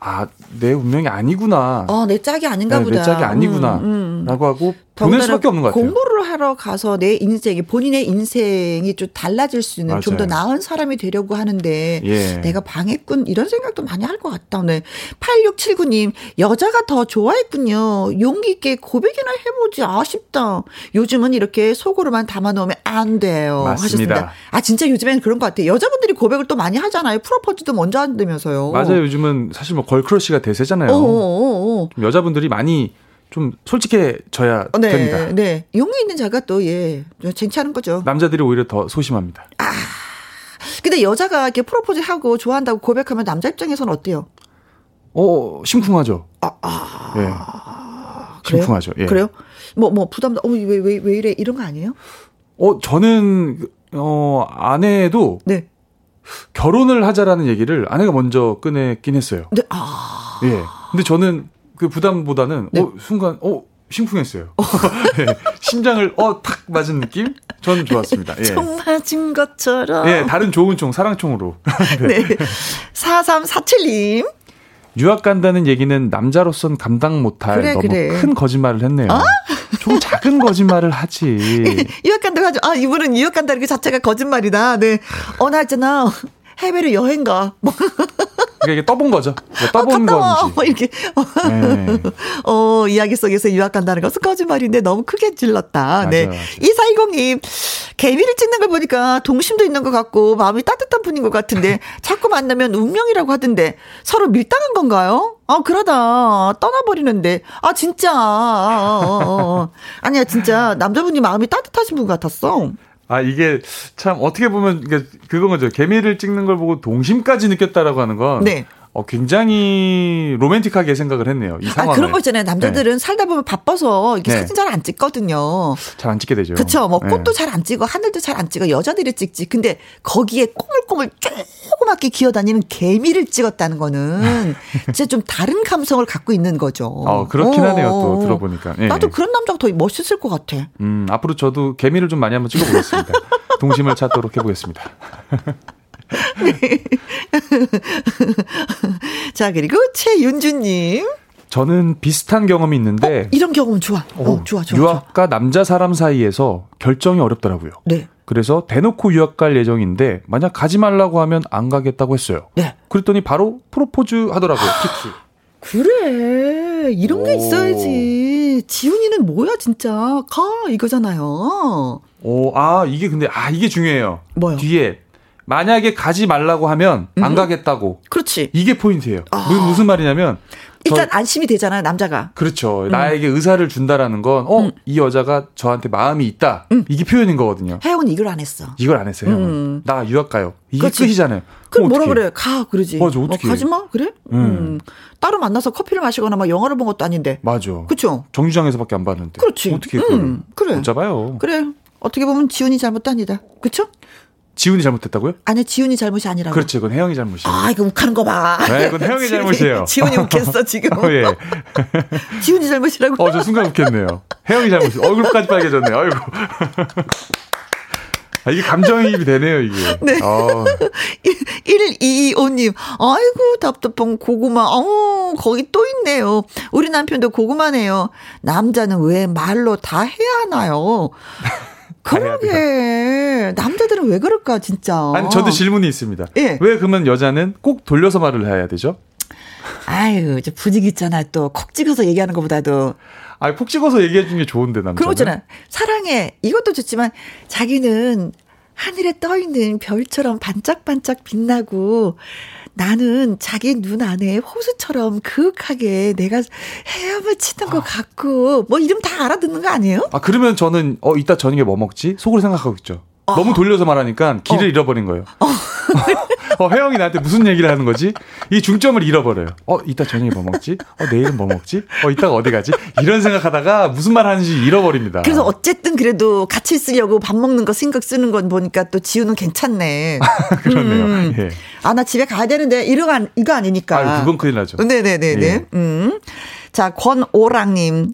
아 내 운명이 아니구나. 어, 내 짝이 아닌가 네, 보다. 내 짝이 아니구나. 음, 음. 라고 하고 보낼 수밖에 없는 것 같아요. 공부를 하러 가서 내 인생이 본인의 인생이 좀 달라질 수 있는 좀 더. 나은 사람이 되려고 하는데 예. 내가 방했군 이런 생각도 많이 할 것 같다. 네. 8679님 여자가 더 좋아했군요. 용기 있게 고백이나 해보지 아쉽다. 요즘은 이렇게 속으로만 담아놓으면 안 돼요. 맞습니다. 하셨습니다. 아 진짜 요즘에는 그런 것 같아요. 여자분들이 고백을 또 많이 하잖아요. 프로포즈도 먼저 한다면서요. 맞아요. 요즘은 사실 뭐 걸크러쉬가 대세잖아요. 어어어. 좀 여자분들이 많이 좀 솔직해져야 네, 됩니다. 네. 용기 있는 자가 또, 예, 쟁취하는 거죠. 남자들이 오히려 더 소심합니다. 근데 여자가 이렇게 프로포즈 하고 좋아한다고 고백하면 남자 입장에서는 어때요? 어, 심쿵하죠. 아, 아. 예. 그래요? 심쿵하죠. 예. 그래요? 뭐, 뭐, 부담, 어, 왜, 왜, 왜 이래? 이런 거 아니에요? 어, 저는 어, 아내도 네. 결혼을 하자라는 얘기를 아내가 먼저 꺼냈긴 했어요. 네, 아. 예. 근데 저는 그 부담보다는 네. 어, 순간 어, 심쿵했어요. 예. *laughs* 심장을 어, 탁 맞은 느낌? 저는 좋았습니다. 예. 총 맞은 것처럼. 예, 다른 좋은 총, 사랑총으로. *laughs* 네. 4347님. 유학 간다는 얘기는 남자로선 감당 못할 그래, 너무 그래. 큰 거짓말을 했네요. 좀 작은 거짓말을 하지. *laughs* 유학 간다고 하죠. 아, 이분은 유학 간다는 그 자체가 거짓말이다. 네. 어, 나 있잖아. 해외로 여행 가. 뭐, 그러니까 이게 떠본 거죠. 이게 떠본 와. 건지. 뭐 이렇게. 네. *laughs* 어, 이야기 속에서 유학 간다는 것은 거짓말인데 너무 크게 질렀다. 네. 맞아요, 맞아요. 2420님, 개미를 찍는 걸 보니까 동심도 있는 것 같고 마음이 따뜻한 분인 것 같은데 *laughs* 자꾸 만나면 운명이라고 하던데 서로 밀당한 건가요? 아, 그러다 떠나버리는데. 아, 진짜. 아, 어, 어. 아니야, 진짜 남자분이 마음이 따뜻하신 분 같았어. 아, 이게 참 어떻게 보면 그건 거죠. 개미를 찍는 걸 보고 동심까지 느꼈다라고 하는 건 네. 어, 굉장히 로맨틱하게 생각을 했네요. 이 아, 상황을. 그런 거 있잖아요. 남자들은 살다 보면 바빠서 이렇게 네. 사진 잘 안 찍거든요. 잘 안 찍게 되죠. 그쵸. 뭐 네. 꽃도 잘 안 찍어, 하늘도 잘 안 찍어, 여자들이 찍지. 근데 거기에 꼬물꼬물 조그맣게 기어다니는 개미를 찍었다는 거는 *laughs* 진짜 좀 다른 감성을 갖고 있는 거죠. 어, 그렇긴 어. 하네요. 또 들어보니까. 예. 나도 그런 남자가 더 멋있을 것 같아. 음, 앞으로 저도 개미를 좀 많이 한번 찍어보겠습니다. *laughs* 동심을 찾도록 해보겠습니다. *laughs* 자, 그리고 최윤주님. 저는 비슷한 경험이 있는데 이런 경험은 좋아. 어, 좋아, 좋아. 좋아. 유학과 남자 사람 사이에서 결정이 어렵더라고요. 네. 그래서 대놓고 유학 갈 예정인데 만약 가지 말라고 하면 안 가겠다고 했어요. 네. 그랬더니 바로 프로포즈 하더라고요. 킥스. 그래. 이런 게 오. 있어야지. 지훈이는 뭐야, 진짜. 가, 이거잖아요. 오, 아 이게 근데 아 이게 중요해요. 뭐요? 뒤에 만약에 가지 말라고 하면 안 음. 가겠다고. 그렇지. 이게 포인트예요. 아. 무슨, 무슨 말이냐면 일단 저- 안심이 되잖아요, 남자가. 그렇죠. 나에게 의사를 준다라는 건, 어, 음. 이 여자가 저한테 마음이 있다. 이게 표현인 거거든요. 혜영은 이걸 안 했어. 이걸 안 했어요. 음. 나 유학 가요. 이게 그렇지. 끝이잖아요. 그럼 뭐라? 그래? 가 그러지. 맞아, 어, 어떡해. 가지 마. 그래? 음. 음. 따로 만나서 커피를 마시거나 막 영화를 본 것도 아닌데. 맞아. 그렇죠? 정류장에서밖에 안 봤는데. 그렇지. 어떻게 음, 그래. 못 잡아요. 그래. 어떻게 보면 지훈이 잘못도 아니다. 그렇죠? 지훈이 잘못했다고요? 아니 지훈이 잘못이 아니라고. 그렇지, 그건 혜영이 잘못이에요. 아, 이거 욱하는 거 봐. 네, 그건 혜영이 *laughs* 잘못이에요. 지훈이 웃겠어, 지금. *laughs* 어, 예. *laughs* 지훈이 잘못이라고. 어, 저 순간 웃겠네요. 혜영이 잘못이 얼굴까지 빨개졌네요. 아이고. 아, 이게 감정이입이 되네요, 이게. 네. 어, 1225님, 아이고, 답답한 고구마. 어 거기 또 있네요. 우리 남편도 고구마네요. 남자는 왜 말로 다 해야 하나요? 그러게. 남자들은 왜 그럴까, 진짜. 아니, 저도 질문이 있습니다. 예. 왜 그러면 여자는 꼭 돌려서 말을 해야 되죠? 아유, 저 분위기 있잖아. 또, 콕 찍어서 얘기하는 것보다도. 아, 푹 찍어서 얘기해 주는 게 좋은데, 거 있잖아. 사랑해. 이것도 좋지만, 자기는 하늘에 떠 있는 별처럼 반짝반짝 빛나고, 나는 자기 눈 안에 호수처럼 그윽하게 내가 헤엄을 치는 것 같고, 뭐 이름 다 알아듣는 거 아니에요? 아, 그러면 저는, 어, 이따 저녁에 뭐 먹지? 속으로 생각하고 있죠. 너무 돌려서 말하니까 길을 잃어버린 거예요. *laughs* 어, 혜영이 나한테 무슨 얘기를 하는 거지? 이 중점을 잃어버려요. 어, 이따 저녁에 뭐 먹지? 어, 내일은 뭐 먹지? 어, 이따가 어디 가지? 이런 생각하다가 무슨 말 하는지 잃어버립니다. 그래서 어쨌든 그래도 같이 있으려고 밥 먹는 거 신경 쓰는 건 보니까 또 지우는 괜찮네. *laughs* 그렇네요. 음. 예. 아, 나 집에 가야 되는데, 이거, 안, 이거 아니니까. 아, 그건 큰일 나죠. 네네네네. 예. 음. 자, 권오랑님.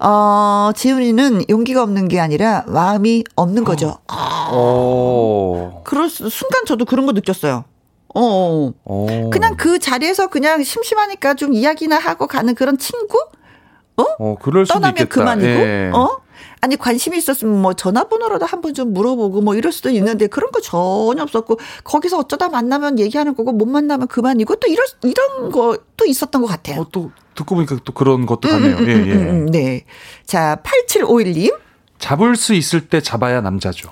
어, 지훈이는 용기가 없는 게 아니라 마음이 없는 거죠. 아, 오. 그럴 수, 순간 저도 그런 거 느꼈어요. 어, 어. 오. 그냥 그 자리에서 그냥 심심하니까 좀 이야기나 하고 가는 그런 친구? 어, 그럴 수도 떠나면 있겠다. 그만이고, 예. 어? 아니 관심이 있었으면 뭐 전화번호라도 한 번 좀 물어보고 뭐 이럴 수도 있는데 그런 거 전혀 없었고 거기서 어쩌다 만나면 얘기하는 거고 못 만나면 그만이고 또 이런 이런 것도 있었던 것 같아요. 어, 또 듣고 보니까 또 그런 것도 같네요. 예, 예. 음, 음, 네. 자, 8751님. 잡을 수 있을 때 잡아야 남자죠.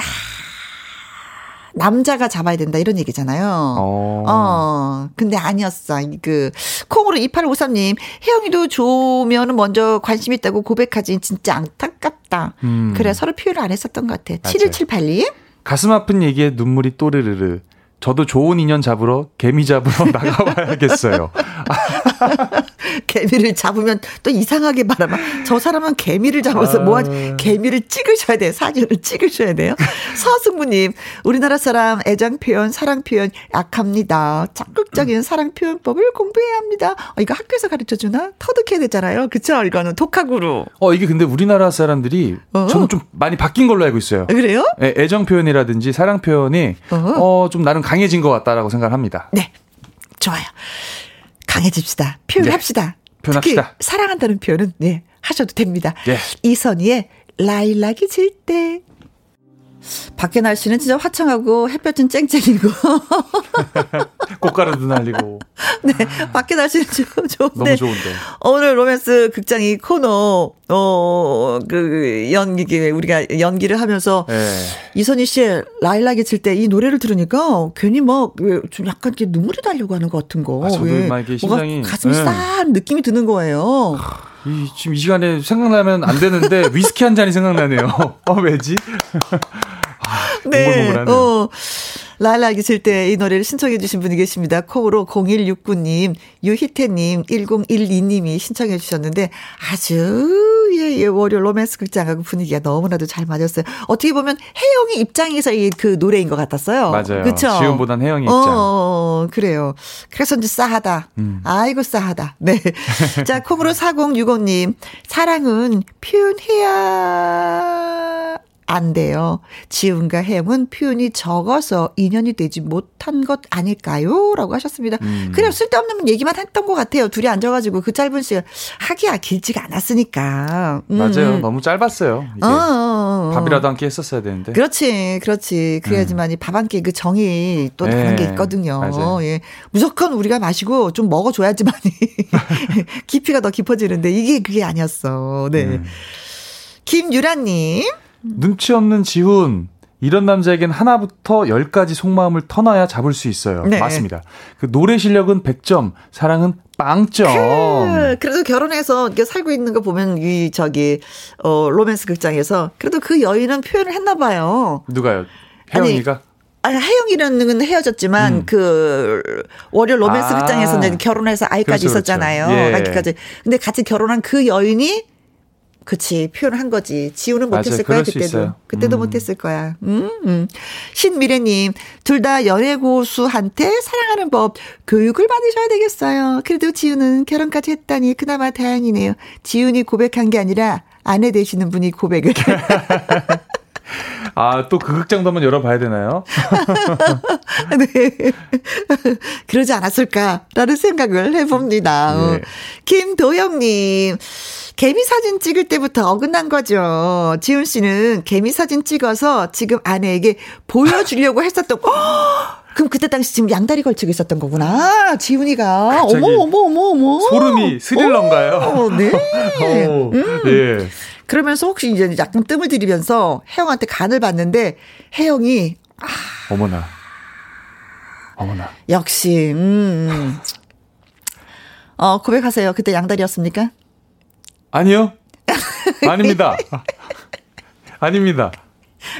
남자가 잡아야 된다 이런 얘기잖아요. 어. 어, 근데 아니었어. 그, 콩으로 2853님, 혜영이도 좋으면 먼저 관심 있다고 고백하지 진짜 안타깝다. 음. 그래, 서로 표현을 안 했었던 것 같아. 맞아요. 7178님, 가슴 아픈 얘기에 눈물이 또르르르. 저도 좋은 인연 잡으러 개미 잡으러 *laughs* 나가봐야겠어요. *laughs* 개미를 잡으면 또 이상하게 바라봐. 저 사람은 개미를 잡아서 뭐, 한- 개미를 찍으셔야 돼요. 사진을 찍으셔야 돼요. *laughs* 서승무님, 우리나라 사람 애정 표현, 사랑 표현 약합니다. 적극적인 사랑 표현법을 공부해야 합니다. 어, 이거 학교에서 가르쳐 주나? 터득해야 되잖아요. 그쵸? 이거는 독학으로. 어 이게 근데 우리나라 사람들이 어. 저는 좀 많이 바뀐 걸로 알고 있어요. 그래요? 애- 애정 표현이라든지 사랑 표현이 어. 어좀 나름 강해진 것 같다라고 생각합니다. 네. 좋아요. 강해집시다. 표현합시다. 표현합시다. 특히 사랑한다는 표현은 네, 하셔도 됩니다. 예. 이선희의 라일락이 질 때. 밖에 날씨는 진짜 화창하고 햇볕은 쨍쨍이고. *laughs* 꽃가루도 날리고 네. 밖에 날씨는 좀 좋은데. 너무 좋은데. 오늘 로맨스 극장 이 코너, 어, 그, 연기, 우리가 연기를 하면서 예. 이선희 씨의 라일락이 칠 때 이 노래를 들으니까 괜히 막, 왜좀 약간 이렇게 눈물이 나려고 하는 것 같은 거. 아, 저도 왜막 이렇게 뭔가 심장이- 가슴이 네. 싼 느낌이 드는 거예요. 이, 지금 이 시간에 생각나면 안 되는데 위스키 한 잔이 생각나네요. *laughs* 어 왜지? 몽글몽글하네요. 어. 라일락이 칠때이 노래를 신청해 주신 분이 계십니다. 콩으로 0169님, 유희태님, 1012님이 신청해 주셨는데 아주 예, 예, 월요 로맨스 극장하고 분위기가 너무나도 잘 맞았어요. 어떻게 보면 혜영이 입장에서 이그 노래인 것 같았어요. 맞아요. 그쵸? 지금보단 혜영이 어, 입장. 어, 그래요. 그래서 이제 싸하다. 음. 아이고 싸하다. 네. 자, 콩으로 4065님. 사랑은 표현해야 안 돼요. 지훈과 혜영은 표현이 적어서 인연이 되지 못한 것 아닐까요? 라고 하셨습니다. 음. 그냥 쓸데없는 얘기만 했던 것 같아요. 둘이 앉아가지고 그 짧은 시간. 하기야 길지가 않았으니까. 음. 맞아요. 너무 짧았어요. 이게 어, 어, 어. 밥이라도 한 끼 했었어야 되는데. 그렇지, 그렇지. 그래야지만 이밥한 끼 그 정이 또 다른 네, 게 있거든요. 맞아요. 예. 무조건 우리가 마시고 좀 먹어줘야지만이 *laughs* *laughs* 깊이가 더 깊어지는데 이게 그게 아니었어. 네. 음. 김유라님. 눈치 없는 지훈. 이런 남자에겐 하나부터 열까지 속마음을 터놔야 잡을 수 있어요. 네. 맞습니다. 그 노래 실력은 100점, 사랑은 빵점. 그, 그래도 결혼해서 살고 있는 거 보면 이 저기 어 로맨스 극장에서 그래도 그 여인은 표현을 했나 봐요. 누가요? 아니, 혜영이가? 아, 혜영이라는 헤어졌지만 음. 그 월요 로맨스 아. 극장에서 이제 결혼해서 아이까지 그렇죠, 있었잖아요. 그렇죠. 예. 아기까지. 근데 같이 결혼한 그 여인이 그치 표현을 한 거지. 지우는. 못했을 거야 그때도. 그때도 음. 못했을 거야. 음, 음. 신미래님 둘 다 연애 고수한테 사랑하는 법 교육을 받으셔야 되겠어요. 그래도 지우는 결혼까지 했다니 그나마 다행이네요. 지훈이 고백한 게 아니라 아내 되시는 분이 고백을. *laughs* 아, 또 그 극장도 한번 열어봐야 되나요? *laughs* 네. 그러지 않았을까라는 생각을 해봅니다. 어. 네. 김도영님. 개미 사진 찍을 때부터 어긋난 거죠. 지훈 씨는 개미 사진 찍어서 지금 아내에게 보여주려고 했었던, 헉! *gasps* 그럼 그때 당시 지금 양다리 걸치고 있었던 거구나. 지훈이가. 어머, 어머, 어머, 어머. 소름이 스릴러인가요? 어, 네. *laughs* 오, 예. 그러면서 혹시 이제 약간 뜸을 들이면서 혜영한테 간을 봤는데, 혜영이 어머나. 어머나. 역시, 음. 음. *laughs* 어, 고백하세요. 그때 양다리였습니까? 아니요. 아닙니다. *laughs* 아닙니다.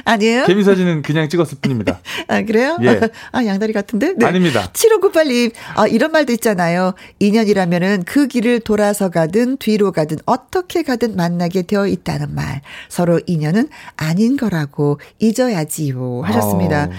아니에요? 개미 사진은 그냥 찍었을 뿐입니다. *laughs* 아, 그래요? 예. 아, 양다리 같은데? 네. 아닙니다. 7598님, 아, 이런 말도 있잖아요. 인연이라면은 그 길을 돌아서 가든 뒤로 가든 어떻게 가든 만나게 되어 있다는 말. 서로 인연은 아닌 거라고 잊어야지요. 하셨습니다. 어.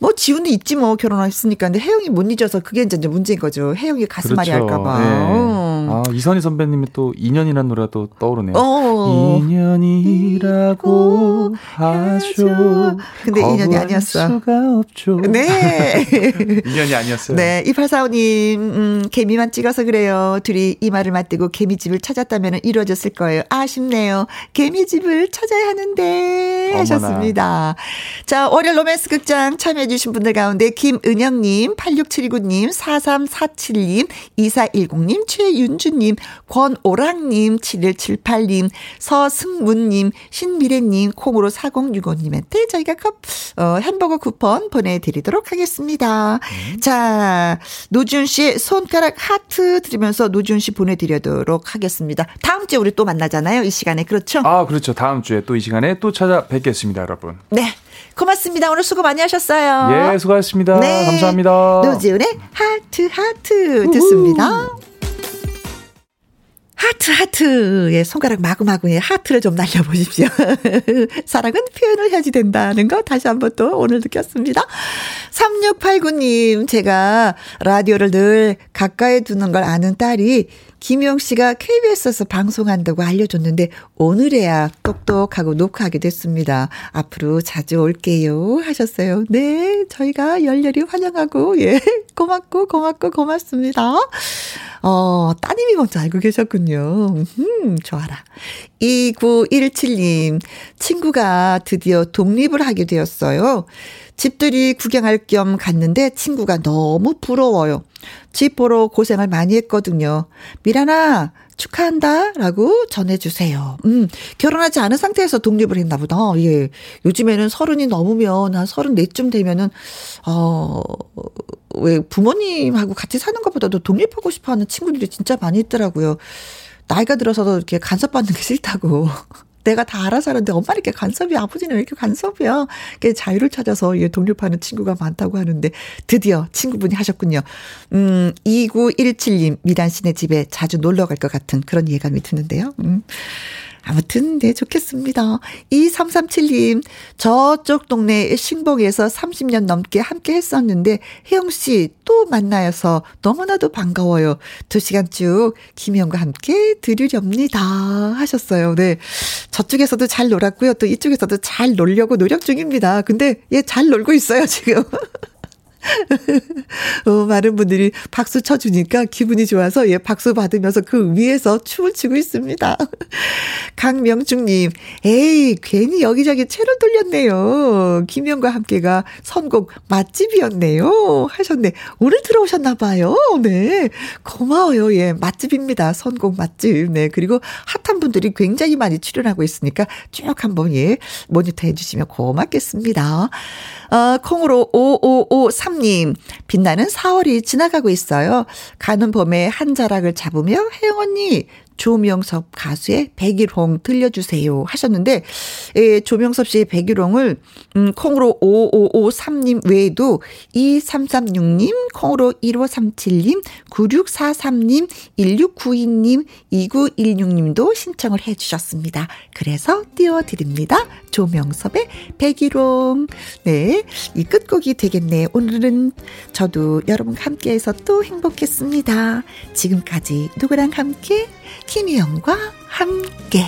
뭐 지훈도 있지 뭐 결혼했으니까. 근데 혜영이 못 잊어서 그게 이제 문제인 거죠. 혜영이 가슴앓이 그렇죠. 할까봐. 네. 어. 아, 이선희 선배님이 또 인연이라는 노래가 또 떠오르네요. 어. 인연이라고 하죠. 근데 인연이 아니었어. 수가 없죠. 네. *laughs* 인연이 아니었어요. 네, 2845님, 음, 개미만 찍어서 그래요. 둘이 이마를 맞대고 개미집을 찾았다면 이루어졌을 거예요. 아쉽네요. 개미집을 찾아야 하는데. 어머나. 하셨습니다. 자, 월요 로맨스 극장 참여해 주신 분들 가운데 김은영님, 8679님, 4347님, 2410님, 최윤주님, 권오랑님, 7178님, 서승문님, 신미래님, 콩으로 4065님한테 저희가 컵, 어, 햄버거 쿠폰 보내드리도록 하겠습니다. 자, 노준 씨 손가락 하트 드리면서 노준 씨 보내드리도록 하겠습니다. 다음 주에 우리 또 만나잖아요. 이 시간에. 그렇죠? 아, 그렇죠. 다음 주에 또 이 시간에 또 찾아뵙겠습니다, 여러분. 네. 고맙습니다. 오늘 수고 많이 하셨어요. 예, 수고하셨습니다. 네. 감사합니다. 노지훈의 하트 하트 듣습니다. 하트 하트의 손가락 마구마구에 하트를 좀 날려보십시오. *laughs* 사랑은 표현을 해야지 된다는 거 다시 한번 또 오늘 느꼈습니다. 3689님 제가 라디오를 늘 가까이 두는 걸 아는 딸이 김영 씨가 KBS에서 방송한다고 알려줬는데 오늘에야 똑똑하고 녹화하게 됐습니다. 앞으로 자주 올게요 하셨어요. 네, 저희가 열렬히 환영하고 예, *laughs* 고맙고 고맙고 고맙습니다. 어, 따님이 먼저 알고 계셨군요. 음, 좋아라. 2917님, 친구가 드디어 독립을 하게 되었어요. 집들이 구경할 겸 갔는데 친구가 너무 부러워요. 집 보러 고생을 많이 했거든요. 미란아, 축하한다. 라고 전해주세요. 음, 결혼하지 않은 상태에서 독립을 했나 보다. 예. 요즘에는 서른이 넘으면, 한 서른 네쯤 되면은, 어, 왜 부모님하고 같이 사는 것보다도 독립하고 싶어 하는 친구들이 진짜 많이 있더라고요. 나이가 들어서도 이렇게 간섭받는 게 싫다고. 내가 다 알아서 하는데 엄마 이렇게 간섭이 아버지는 왜 이렇게 간섭이야. 그 자유를 찾아서 예, 독립하는 친구가 많다고 하는데 드디어 친구분이 하셨군요. 음, 2917님 미란 씨네 집에 자주 놀러 갈 것 같은 그런 예감이 드는데요. 음. 아무튼, 네, 좋겠습니다. 2337님, 저쪽 동네 신봉에서 30년 넘게 함께 했었는데, 혜영씨 또 만나여서 너무나도 반가워요. 두 시간 쭉 김혜영과 함께 들으렵니다. 하셨어요. 네. 저쪽에서도 잘 놀았고요. 또 이쪽에서도 잘 놀려고 노력 중입니다. 근데, 예, 잘 놀고 있어요, 지금. *laughs* 어, 많은 분들이 박수 쳐주니까 기분이 좋아서 예, 박수 받으면서 그 위에서 춤을 추고 있습니다. *laughs* 강명중님, 에이, 괜히 여기저기 채를 돌렸네요. 김영과 함께가 선곡 맛집이었네요. 하셨네. 오늘 들어오셨나봐요. 네. 고마워요. 예, 맛집입니다. 선곡 맛집. 네. 그리고 핫한 분들이 굉장히 많이 출연하고 있으니까 쭉 한번 예, 모니터 해주시면 고맙겠습니다. 어, 콩으로 5553님, 빛나는 4월이 지나가고 있어요. 가는 봄에 한 자락을 잡으며 혜영 언니, 조명섭 가수의 백일홍 들려주세요 하셨는데, 예, 조명섭 씨의 백일홍을, 음, 콩으로 5553님 외에도 2336님, 콩으로 1537님, 9643님, 1692님, 2916님도 신청을 해 주셨습니다. 그래서 띄워드립니다. 조명섭의 백일홍. 네. 이 끝곡이 되겠네. 오늘은 저도 여러분과 함께해서 또 행복했습니다. 지금까지 누구랑 함께? 김희영과 함께.